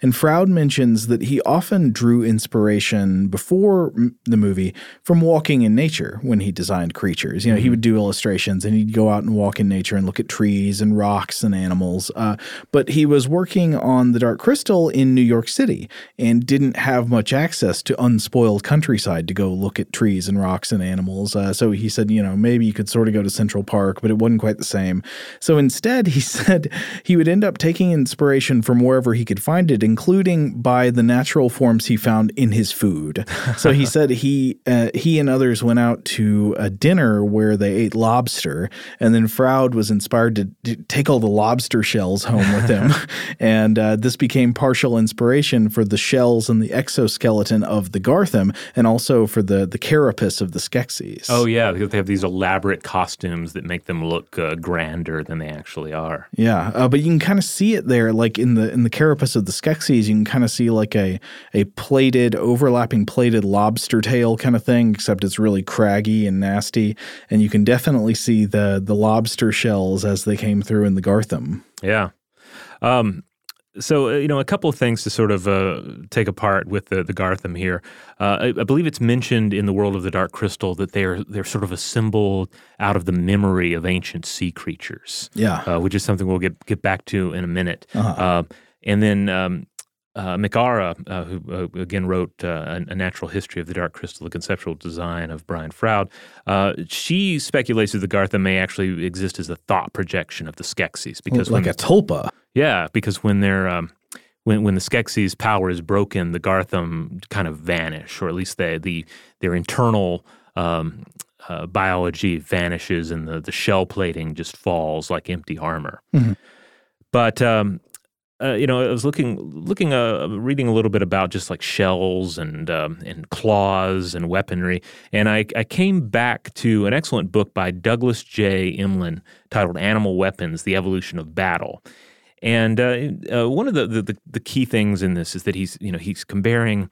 and Froud mentions that he often drew inspiration before m- the movie from walking in nature when he designed creatures. You know, he would do illustrations and he'd go out and walk in nature and look at trees and rocks and animals. Uh, but he was working on the Dark Crystal in New York City and didn't have much access to unspoiled countryside to go look at trees and rocks and animals. Uh, so he said, you know, maybe you could sort of go to Central Park, but it wasn't quite the same. So instead, he said he would end up taking inspiration from wherever he could find it, including by the natural forms he found in his food. So he said he uh, he and others went out to a dinner where they ate lobster, and then Froud was inspired to, to take all the lobster shells home with him, and uh, this became partial inspiration for the shells and the exoskeleton of the Garthim, and also for the the carapace of the Skeksis. Oh yeah, because they have these elaborate costumes that make them look uh, grander than they actually are. Yeah, uh, but you can kind of see it there, like in the in the carapace of the Skeksis, you can kind of see like a a plated, overlapping plated lobster tail kind of thing, except it's really craggy and nasty, and you can definitely see the the lobster shells as they came through in the Garthim. Yeah. Um, so uh, you know, a couple of things to sort of uh, take apart with the the Garthim here. Uh, I, I believe it's mentioned in the world of the Dark Crystal that they're they're sort of assembled out of the memory of ancient sea creatures. Yeah. uh, which is something we'll get get back to in a minute. Uh, and then um, uh, McAra, uh, who uh, again wrote uh, a, a Natural History of the Dark Crystal, the conceptual design of Brian Froud, uh, she speculates that the Garthim may actually exist as a thought projection of the Skeksis because like when, a tulpa. yeah, because when they're um, when when the Skeksis' power is broken, the Garthim kind of vanish, or at least the the their internal um, uh, biology vanishes, and the the shell plating just falls like empty armor. But um, uh, you know, I was looking looking uh, reading a little bit about just like shells and um, and claws and weaponry, and I I came back to an excellent book by Douglas J. Emlen titled "Animal Weapons: The Evolution of Battle." And uh, uh, one of the, the the key things in this is that he's you know he's comparing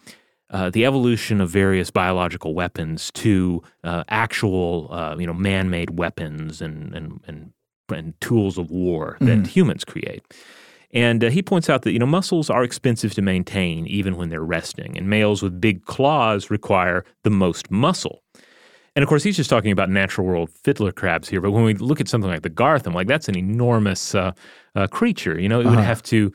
uh, the evolution of various biological weapons to uh, actual uh, you know man-made weapons and and and, and tools of war that humans create. And uh, he points out that you know muscles are expensive to maintain even when they're resting, and males with big claws require the most muscle. And of course, he's just talking about natural world fiddler crabs here. But when we look at something like the Garthim, like that's an enormous uh, uh, creature. You know, it would have to,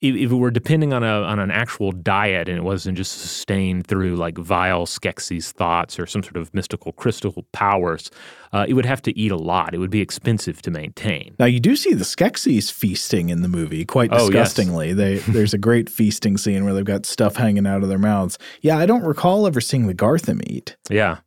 if, if it were depending on a on an actual diet and it wasn't just sustained through like vile Skeksis thoughts or some sort of mystical crystal powers, uh, it would have to eat a lot. It would be expensive to maintain. Now you do see the Skeksis feasting in the movie quite Oh, yes. disgustingly. They there's a great feasting scene where they've got stuff hanging out of their mouths. Yeah, I don't recall ever seeing the Garthim eat. Yeah.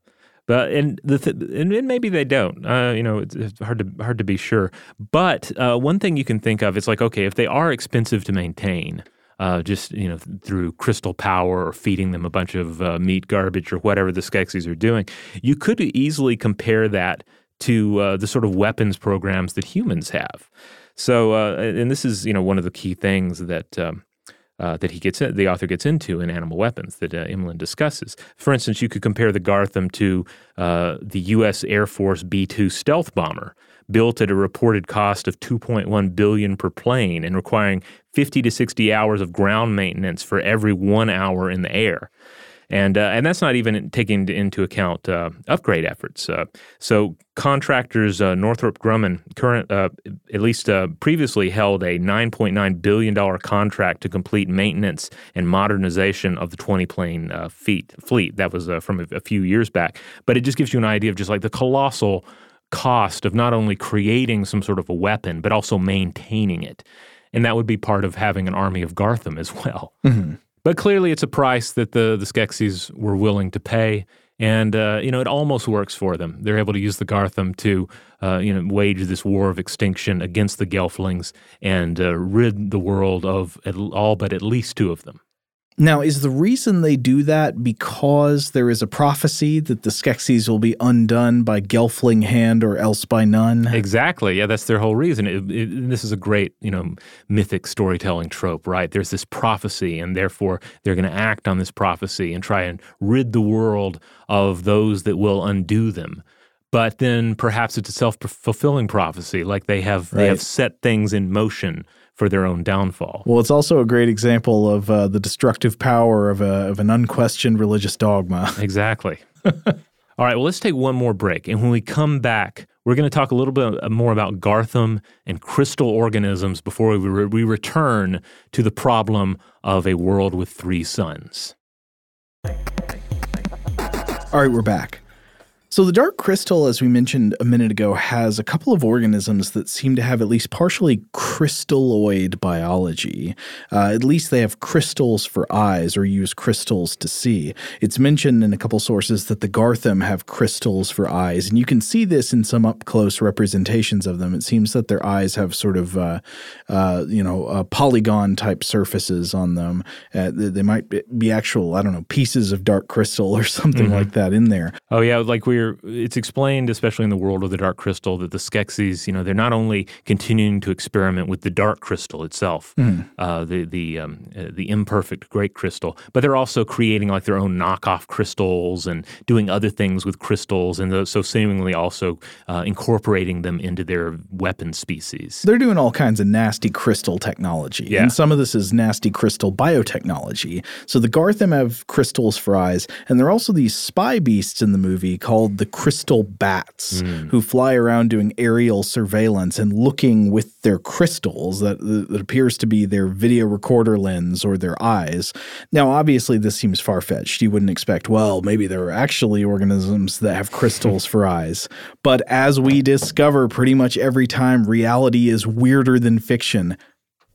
But and the th- and, and maybe they don't. Uh, you know, it's, it's hard to hard to be sure. But uh, one thing you can think of is like, okay, if they are expensive to maintain, uh, just you know th- through crystal power or feeding them a bunch of uh, meat garbage or whatever the Skeksis are doing, you could easily compare that to uh, the sort of weapons programs that humans have. So, uh, and this is you know one of the key things that. Um, uh, that he gets the author gets into in Animal Weapons that uh, Emlen discusses. For instance, you could compare the Garthim to uh, the U.S. Air Force B-2 stealth bomber, built at a reported cost of 2.1 billion per plane and requiring 50 to 60 hours of ground maintenance for every one hour in the air and uh, and that's not even taking into account uh, upgrade efforts. Uh, so contractors uh, Northrop Grumman, current uh, at least previously held a 9.9 billion dollar contract to complete maintenance and modernization of the 20 plane fleet. Fleet that was from a, a few years back, but it just gives you an idea of just like the colossal cost of not only creating some sort of a weapon but also maintaining it. And that would be part of having an army of Garthim as well. Mm-hmm. But clearly, it's a price that the the Skeksis were willing to pay, and uh, you know it almost works for them. They're able to use the Garthim to uh, you know wage this war of extinction against the Gelflings and uh, rid the world of all but at least two of them. Now, is the reason they do that because there is a prophecy that the Skeksis will be undone by Gelfling hand or else by none? Exactly. Yeah, that's their whole reason. It, it, this is a great, you know, mythic storytelling trope, right? There's this prophecy, and therefore they're going to act on this prophecy and try and rid the world of those that will undo them but then perhaps it's a self-fulfilling prophecy like they have right. they have set things in motion for their own downfall. Well, it's also a great example of uh, the destructive power of, a, of an unquestioned religious dogma. Exactly. All right, well, let's take one more break. And when we come back, we're going to talk a little bit more about Garthim and crystal organisms before we, re- we return to the problem of a world with three suns. All right, we're back. So, the dark crystal, as we mentioned a minute ago, has a couple of organisms that seem to have at least partially crystalloid biology. Uh, at least they have crystals for eyes or use crystals to see. It's mentioned in a couple sources that the Garthim have crystals for eyes, and you can see this in some up close representations of them. It seems that their eyes have sort of, uh, uh, you know, uh, polygon type surfaces on them. Uh, they might be actual, I don't know, pieces of dark crystal or something mm-hmm. like that in there. Oh, yeah, like we it's explained, especially in the world of the dark crystal, that the Skeksis, you know, they're not only continuing to experiment with the dark crystal itself, mm. uh, the the um, uh, the imperfect great crystal, but they're also creating like their own knockoff crystals and doing other things with crystals, and so seemingly also uh, incorporating them into their weapon species. They're doing all kinds of nasty crystal technology, yeah. and some of this is nasty crystal biotechnology. So the Garthim have crystals for eyes, and there are also these spy beasts in the movie called called the crystal bats, mm. who fly around doing aerial surveillance and looking with their crystals that, that appears to be their video recorder lens or their eyes. Now, obviously, this seems far fetched. You wouldn't expect, well, maybe there are actually organisms that have crystals for eyes. But as we discover pretty much every time reality is weirder than fiction,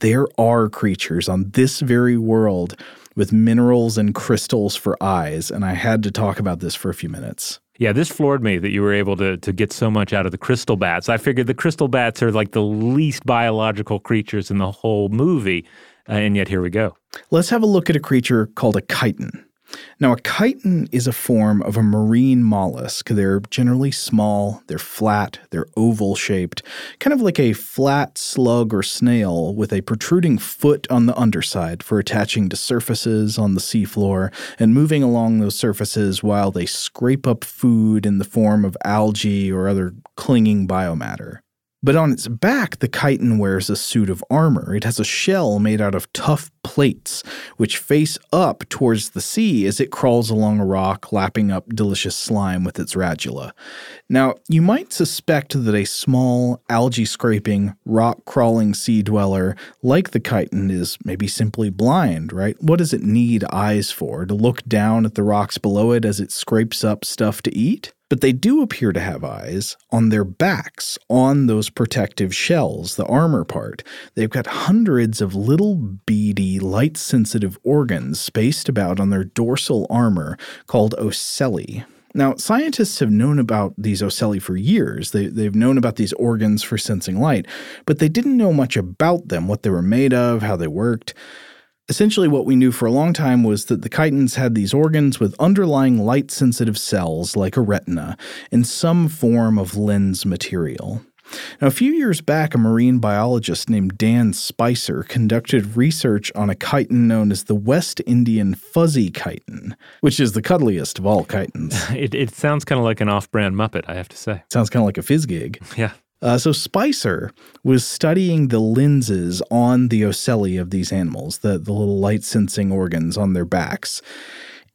there are creatures on this very world with minerals and crystals for eyes, and I had to talk about this for a few minutes. Yeah, this floored me that you were able to to get so much out of the crystal bats. I figured the crystal bats are like the least biological creatures in the whole movie, uh, and yet here we go. Let's have a look at a creature called a chiton. Now, a chiton is a form of a marine mollusk. They're generally small, they're flat, they're oval shaped, kind of like a flat slug or snail with a protruding foot on the underside for attaching to surfaces on the seafloor and moving along those surfaces while they scrape up food in the form of algae or other clinging biomatter. But on its back, the chiton wears a suit of armor. It has a shell made out of tough plates, which face up towards the sea as it crawls along a rock, lapping up delicious slime with its radula. Now, you might suspect that a small, algae scraping, rock crawling sea dweller like the chiton is maybe simply blind, right? What does it need eyes for? To look down at the rocks below it as it scrapes up stuff to eat? But they do appear to have eyes on their backs, on those protective shells, the armor part. They've got hundreds of little beady, light sensitive organs spaced about on their dorsal armor called ocelli. Now, scientists have known about these ocelli for years. They, they've known about these organs for sensing light, but they didn't know much about them, what they were made of, how they worked. Essentially, what we knew for a long time was that the chitons had these organs with underlying light sensitive cells, like a retina, and some form of lens material. Now, a few years back, a marine biologist named Dan Speiser conducted research on a chiton known as the West Indian fuzzy chiton, which is the cuddliest of all chitons. It, it sounds kind of like an off brand Muppet, I have to say. Sounds kind of like a Fizzgig. Yeah. Uh, so Speiser was studying the lenses on the ocelli of these animals, the, the little light sensing organs on their backs.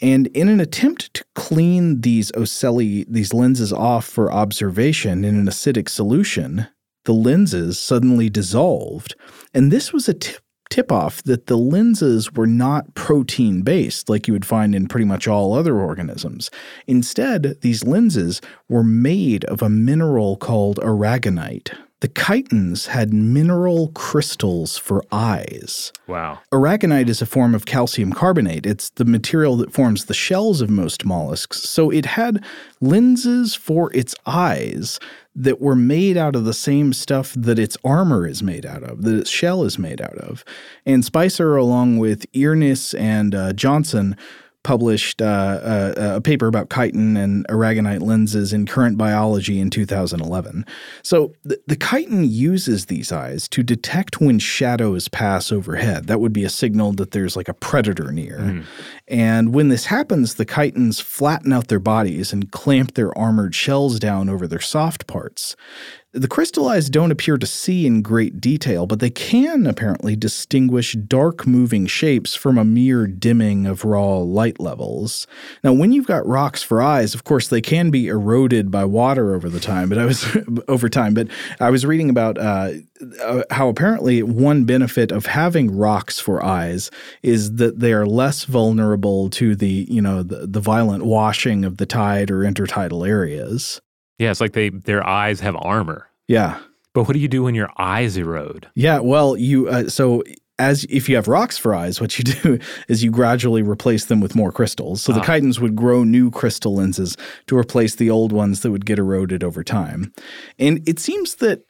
And in an attempt to clean these ocelli, these lenses off for observation in an acidic solution, the lenses suddenly dissolved. And this was a tip tip off that the lenses were not protein based like you would find in pretty much all other organisms. Instead, these lenses were made of a mineral called aragonite. The chitons had mineral crystals for eyes. Wow. Aragonite is a form of calcium carbonate. It's the material that forms the shells of most mollusks. So it had lenses for its eyes that were made out of the same stuff that its armor is made out of, that its shell is made out of. And Speiser, along with Eernisse and uh, Johnsen, published uh, a, a, paper about chiton and aragonite lenses in Current Biology in 2011. So the, the chiton uses these eyes to detect when shadows pass overhead. That would be a signal that there's like a predator near. Mm. And when this happens, the chitons flatten out their bodies and clamp their armored shells down over their soft parts. The crystallized don't appear to see in great detail, but they can apparently distinguish dark moving shapes from a mere dimming of raw light levels. Now, when you've got rocks for eyes, of course, they can be eroded by water over the time, but I was over time. But I was reading about uh, uh, how apparently one benefit of having rocks for eyes is that they are less vulnerable to the you know the, the violent washing of the tide or intertidal areas. Yeah, it's like they their eyes have armor. Yeah. But what do you do when your eyes erode? Yeah, well, you uh, so as if you have rocks for eyes, what you do is you gradually replace them with more crystals. So the ah. chitins would grow new crystal lenses to replace the old ones that would get eroded over time. And it seems that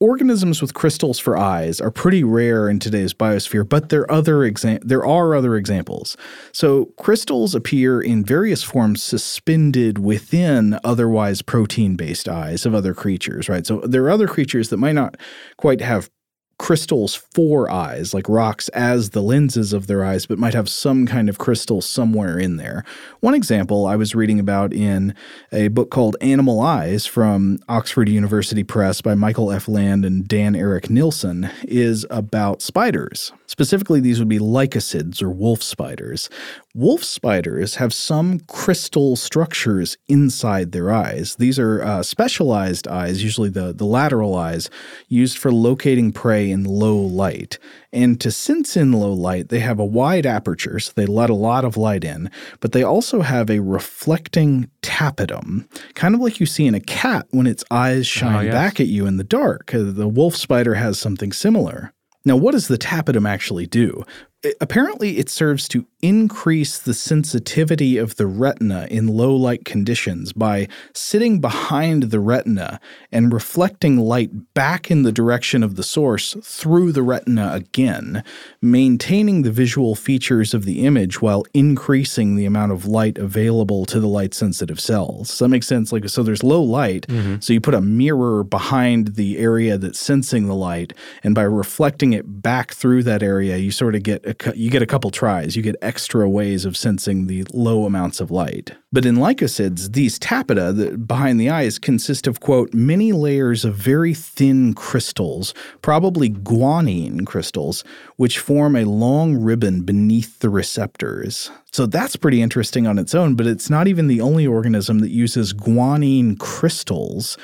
organisms with crystals for eyes are pretty rare in today's biosphere, but there are other exa- there are other examples. So crystals appear in various forms suspended within otherwise protein-based eyes of other creatures, right? So there are other creatures that might not quite have crystals for eyes, like rocks as the lenses of their eyes, but might have some kind of crystal somewhere in there. One example I was reading about in a book called Animal Eyes from Oxford University Press by Michael F. Land and Dan Eric Nilsson is about spiders. Specifically, these would be lycosids or wolf spiders. Wolf spiders have some crystal structures inside their eyes. These are uh, specialized eyes, usually the, the lateral eyes, used for locating prey in low light. And to sense in low light, they have a wide aperture, so they let a lot of light in, but they also have a reflecting tapetum, kind of like you see in a cat when its eyes oh, shine oh, yes. back at you in the dark. Uh, the wolf spider has something similar. Now, what does the tapetum actually do? Apparently it serves to increase the sensitivity of the retina in low light conditions by sitting behind the retina and reflecting light back in the direction of the source through the retina again, maintaining the visual features of the image while increasing the amount of light available to the light sensitive cells. Does that make sense? Like so there's low light, mm-hmm. so you put a mirror behind the area that's sensing the light and by reflecting it back through that area you sort of get you get a couple tries. You get extra ways of sensing the low amounts of light. But in lycosids, these tapetum the, behind the eyes consist of, quote, many layers of very thin crystals, probably guanine crystals, which form a long ribbon beneath the receptors. So that's pretty interesting on its own, but it's not even the only organism that uses guanine crystals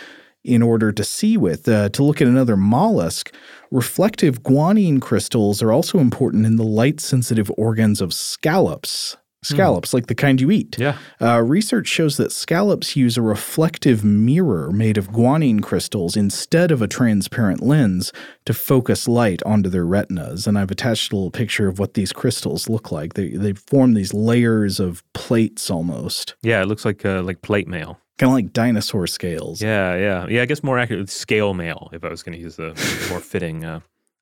in order to see with. Uh, to look at another mollusk, reflective guanine crystals are also important in the light sensitive organs of scallops. Scallops, mm. like the kind you eat. Yeah. Uh, research shows that scallops use a reflective mirror made of guanine crystals instead of a transparent lens to focus light onto their retinas. And I've attached a little picture of what these crystals look like. They they form these layers of plates almost. Yeah, it looks like uh, like plate mail kind of like dinosaur scales. Yeah, yeah, yeah. I guess more accurate, scale mail. If I was going to use a more fitting uh,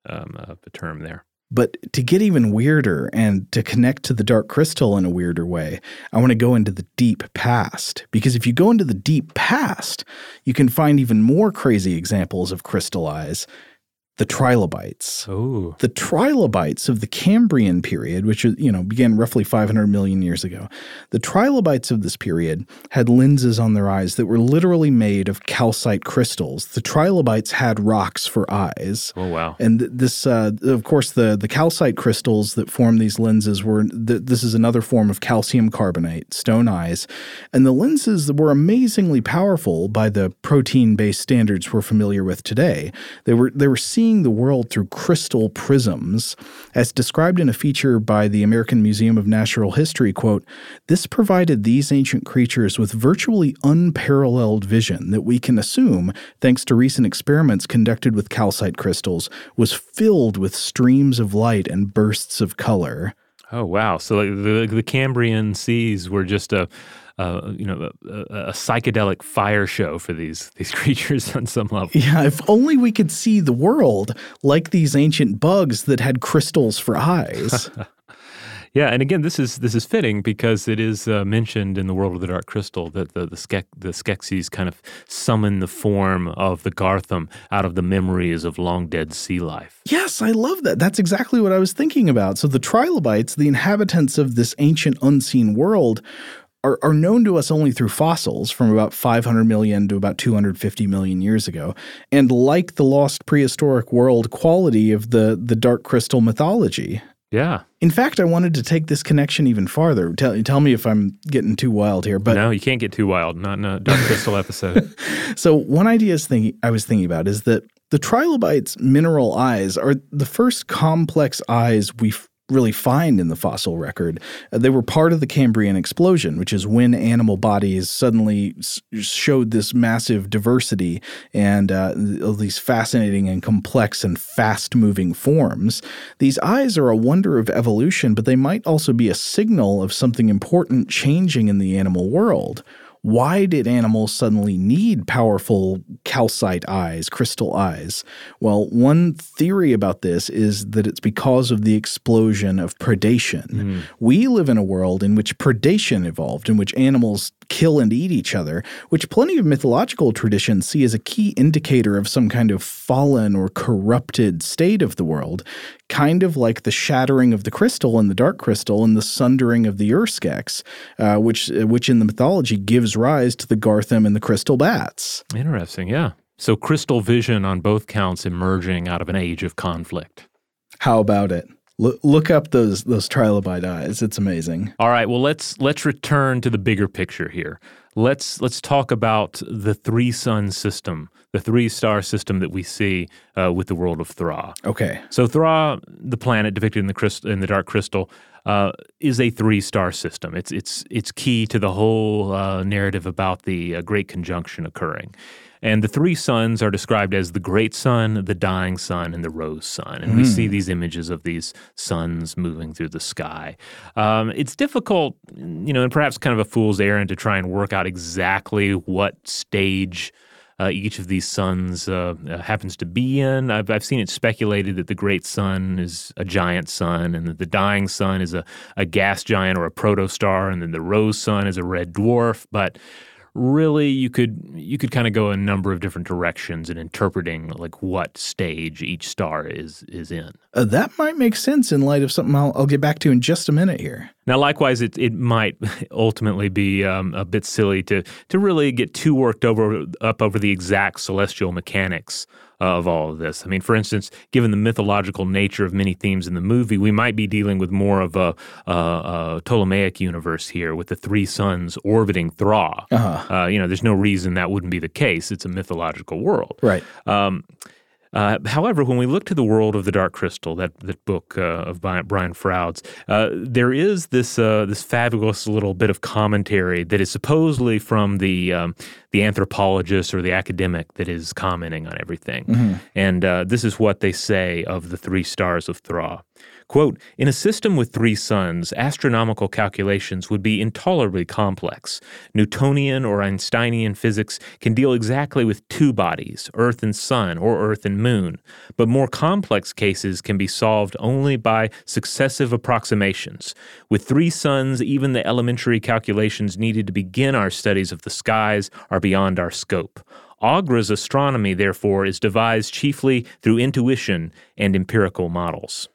um, uh, term there. But to get even weirder and to connect to the dark crystal in a weirder way, I want to go into the deep past. Because if you go into the deep past, you can find even more crazy examples of crystal eyes the trilobites. Oh. The trilobites of the Cambrian period, which you know began roughly 500 million years ago, the trilobites of this period had lenses on their eyes that were literally made of calcite crystals. The trilobites had rocks for eyes. Oh wow! And this, uh, of course, the the calcite crystals that form these lenses were. Th- this is another form of calcium carbonate, stone eyes, and the lenses were amazingly powerful by the protein-based standards we're familiar with today. They were they were seen seeing the world through crystal prisms. As described in a feature by the American Museum of Natural History, quote, this provided these ancient creatures with virtually unparalleled vision that we can assume, thanks to recent experiments conducted with calcite crystals, was filled with streams of light and bursts of color. Oh wow! So like the the Cambrian seas were just a uh, you know, a, a, psychedelic fire show for these these creatures on some level. Yeah, if only we could see the world like these ancient bugs that had crystals for eyes. yeah, and again, this is this is fitting because it is uh, mentioned in the world of the Dark Crystal that the the, Ske- the Skeksis kind of summon the form of the Garthim out of the memories of long dead sea life. Yes, I love that. That's exactly what I was thinking about. So the trilobites, the inhabitants of this ancient unseen world, are, are known to us only through fossils from about 500 million to about 250 million years ago. And like the lost prehistoric world quality of the, the dark crystal mythology. Yeah. In fact, I wanted to take this connection even farther. Tell, tell me if I'm getting too wild here, but no, you can't get too wild. Not in a Dark Crystal episode. so one idea is thinking, I was thinking about is that the trilobites' mineral eyes are the first complex eyes we really find in the fossil record. Uh, they were part of the Cambrian explosion, which is when animal bodies suddenly s- showed this massive diversity and uh, these fascinating and complex and fast moving forms. These eyes are a wonder of evolution, but they might also be a signal of something important changing in the animal world why did animals suddenly need powerful calcite eyes, crystal eyes? Well, one theory about this is that it's because of the explosion of predation. Mm. We live in a world in which predation evolved, in which animals kill and eat each other, which plenty of mythological traditions see as a key indicator of some kind of fallen or corrupted state of the world, kind of like the shattering of the crystal and the dark crystal and the sundering of the Urskeks, uh, which, uh, which in the mythology gives rise to the Garthim and the crystal bats. Interesting, yeah. So crystal vision on both counts emerging out of an age of conflict. How about it? Look, look up those those trilobite eyes. It's amazing. All right. Well, let's let's return to the bigger picture here. Let's let's talk about the three sun system, the three star system that we see uh, with the world of Thra. Okay. So Thra, the planet depicted in the crystal, in the dark crystal, uh, is a three star system. It's it's it's key to the whole uh, narrative about the uh, Great Conjunction occurring. And the three suns are described as the great sun, the dying sun, and the rose sun. And mm. we see hmm. these images of these suns moving through the sky. Um, it's difficult, you know, and perhaps kind of a fool's errand to try and work out exactly what stage. Uh, each of these suns uh, uh, happens to be in. I've, I've seen it speculated that the great sun is a giant sun, and that the dying sun is a, a gas giant or a protostar, and then the rose sun is a red dwarf. But really you could you could kind of go a number of different directions in interpreting like what stage each star is is in. Uh, that might make sense in light of something I'll, I'll, get back to in just a minute here. Now, likewise, it it might ultimately be um, a bit silly to to really get too worked over up over the exact celestial mechanics of all of this. I mean, for instance, given the mythological nature of many themes in the movie, we might be dealing with more of a, a, a Ptolemaic universe here with the three suns orbiting Thra. Uh-huh. Uh, you know, there's no reason that wouldn't be the case. It's a mythological world. Right. Um, uh, however, when we look to the world of the Dark Crystal, that that book uh, of Brian Froud's, uh, there is this uh, this fabulous little bit of commentary that is supposedly from the um, the anthropologist or the academic that is commenting on everything, mm-hmm. and uh, this is what they say of the three stars of Thra. Quote, in a system with three suns, astronomical calculations would be intolerably complex. Newtonian or Einsteinian physics can deal exactly with two bodies, Earth and Sun or Earth and Moon, but more complex cases can be solved only by successive approximations. With three suns, even the elementary calculations needed to begin our studies of the skies are beyond our scope. Aughra's astronomy, therefore, is devised chiefly through intuition and empirical models.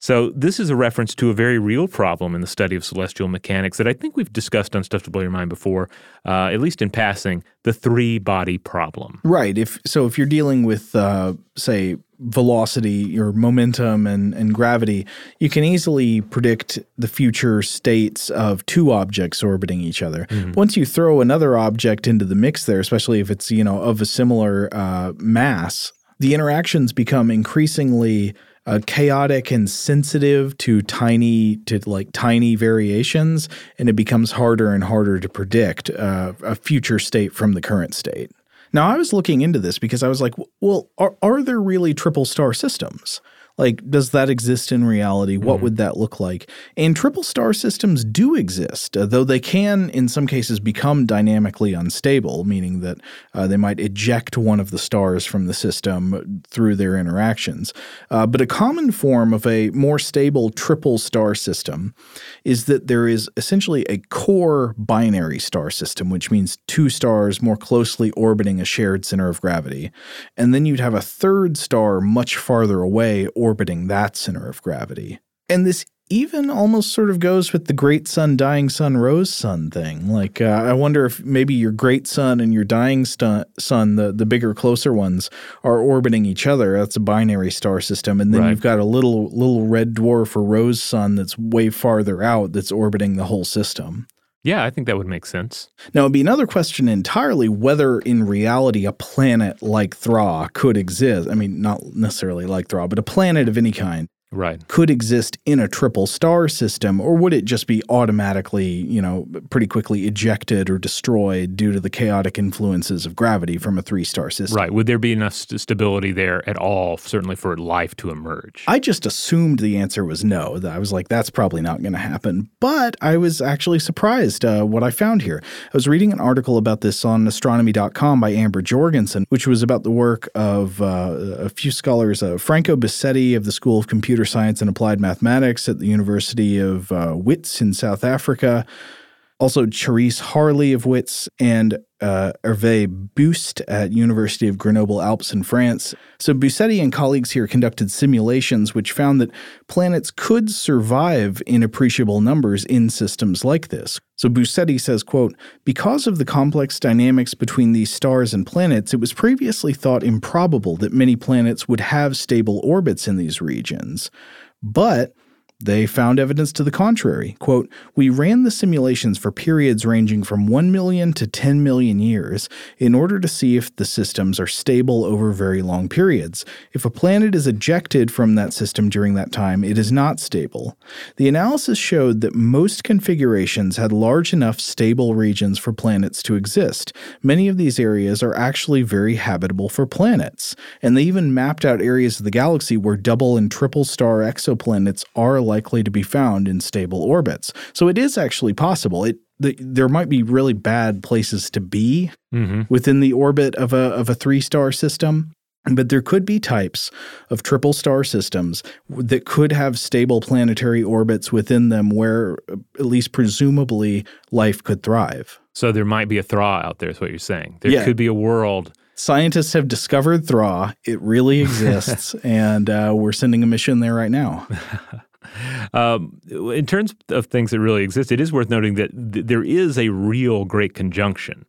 So, this is a reference to a very real problem in the study of celestial mechanics that I think we've discussed on Stuff to Blow Your Mind before, uh, at least in passing the three body problem. Right. If so, if you're dealing with, uh, say, velocity or momentum and, and gravity, you can easily predict the future states of two objects orbiting each other. Mm-hmm. Once you throw another object into the mix there, especially if it's you know of a similar uh, mass, the interactions become increasingly uh, chaotic and sensitive to tiny to like tiny variations, and it becomes harder and harder to predict uh, a future state from the current state. Now, I was looking into this because I was like, well, are, are there really triple star systems? Like, does that exist in reality? What mm-hmm. would that look like? And triple star systems do exist, uh, though they can, in some cases, become dynamically unstable, meaning that uh, they might eject one of the stars from the system through their interactions. Uh, but a common form of a more stable triple star system is that there is essentially a core binary star system, which means two stars more closely orbiting a shared center of gravity. And then you'd have a third star much farther away or orbiting that center of gravity. And this even almost sort of goes with the great sun, dying sun, rose sun thing. Like, uh, I wonder if maybe your great sun and your dying stu- sun, the, the bigger, closer ones, are orbiting each other. That's a binary star system. And then right. you've got a little, little red dwarf or rose sun that's way farther out that's orbiting the whole system. Yeah, I think that would make sense. Now, it'd be another question entirely whether in reality a planet like Thra could exist. I mean, not necessarily like Thra, but a planet of any kind right. could exist in a triple star system, or would it just be automatically, you know, pretty quickly ejected or destroyed due to the chaotic influences of gravity from a three star system? Right. Would there be enough st- stability there at all, certainly for life to emerge? I just assumed the answer was no. I was like, that's probably not going to happen. But I was actually surprised uh, what I found here. I was reading an article about this on astronomy.com by Amber Jorgensen, which was about the work of uh, a few scholars, uh, Franco Busetti of the School of Computer computer science and applied mathematics at the University of uh, Wits in South Africa. Also, Charis Harley of Wits and uh, Hervé Beust at University of Grenoble Alpes in France. So Busetti and colleagues here conducted simulations which found that planets could survive in appreciable numbers in systems like this. So Busetti says, quote, because of the complex dynamics between these stars and planets, it was previously thought improbable that many planets would have stable orbits in these regions. But they found evidence to the contrary. Quote, We ran the simulations for periods ranging from 1 million to 10 million years in order to see if the systems are stable over very long periods. If a planet is ejected from that system during that time, it is not stable. The analysis showed that most configurations had large enough stable regions for planets to exist. Many of these areas are actually very habitable for planets, and they even mapped out areas of the galaxy where double and triple star exoplanets are likely to be found in stable orbits. So it is actually possible. It the, there might be really bad places to be mm-hmm. within the orbit of a of a three star system. But there could be types of triple star systems that could have stable planetary orbits within them where, at least presumably, life could thrive. So there might be a Thra out there, is what you're saying. There yeah. could be a world scientists have discovered Thra. It really exists, and uh, we're sending a mission there right now. Um, in terms of things that really exist, it is worth noting that th- there is a real great conjunction.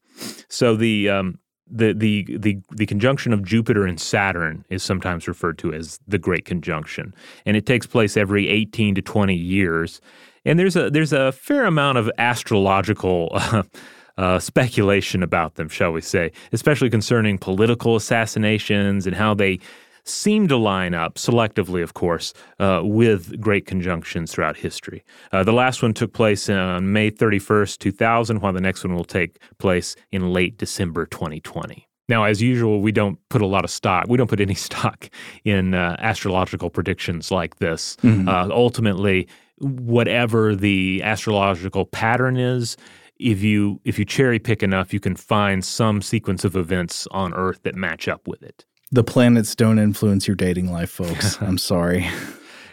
So the um, the the the the conjunction of Jupiter and Saturn is sometimes referred to as the Great Conjunction, and it takes place every eighteen to twenty years. And there's a there's a fair amount of astrological. Uh, uh, speculation about them, shall we say, especially concerning political assassinations and how they seem to line up, selectively, of course, uh, with great conjunctions throughout history. Uh, the last one took place on May 31st, 2000, while the next one will take place in late December 2020. Now, as usual, we don't put a lot of stock. We don't put any stock in uh, astrological predictions like this. Mm-hmm. Uh, ultimately, whatever the astrological pattern is, if you if you cherry pick enough, you can find some sequence of events on Earth that match up with it. The planets don't influence your dating life, folks. I'm sorry.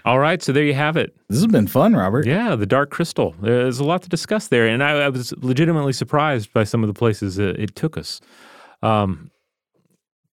All right, so there you have it. This has been fun, Robert. Yeah, the Dark Crystal. There's a lot to discuss there, and I, I was legitimately surprised by some of the places uh, it took us. Um,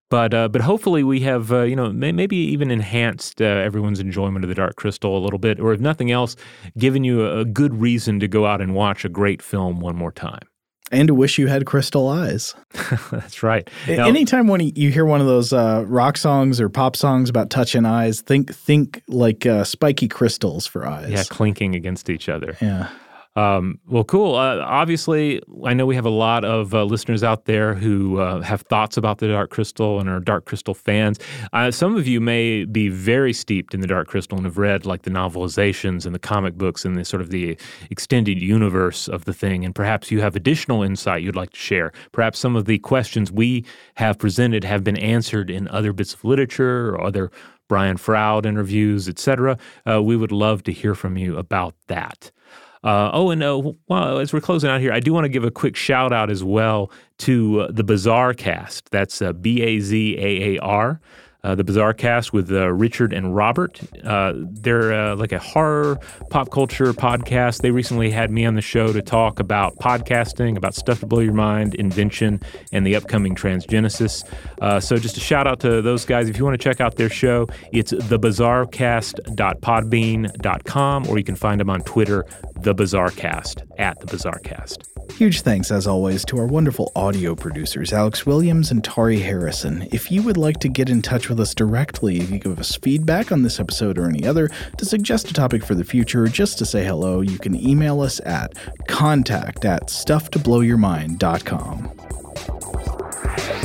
but uh, but hopefully we have uh, you know may, maybe even enhanced uh, everyone's enjoyment of the Dark Crystal a little bit, or if nothing else, given you a, a good reason to go out and watch a great film one more time. And to wish you had crystal eyes. That's right. Now- Anytime when you hear one of those uh, rock songs or pop songs about touching eyes, think think like uh, spiky crystals for eyes. yeah, clinking against each other. Yeah. Um, well, cool. Uh, obviously, I know we have a lot of uh, listeners out there who uh, have thoughts about the Dark Crystal and are Dark Crystal fans. Uh, some of you may be very steeped in the Dark Crystal and have read like the novelizations and the comic books and the sort of the extended universe of the thing. And perhaps you have additional insight you'd like to share. Perhaps some of the questions we have presented have been answered in other bits of literature or other Brian Froud interviews, etc. Uh, we would love to hear from you about that. Uh, oh, and uh, well, as we're closing out here, I do want to give a quick shout out as well to uh, the Bazaar Cast. That's uh, B A Z A A R. Uh, the Bazaar Cast with uh, Richard and Robert. Uh, they're uh, like a horror pop culture podcast. They recently had me on the show to talk about podcasting, about stuff to blow your mind, invention, and the upcoming transgenesis. Uh, so just a shout out to those guys. If you want to check out their show, it's thebazaarcast.podbean.com, or you can find them on Twitter, the Bazaarcast at the Bazaarcast. Huge thanks, as always, to our wonderful audio producers, Alex Williams and Tari Harrison. If you would like to get in touch with us directly, if you give us feedback on this episode or any other, to suggest a topic for the future, or just to say hello, you can email us at contact at stufftoblowyourmind.com.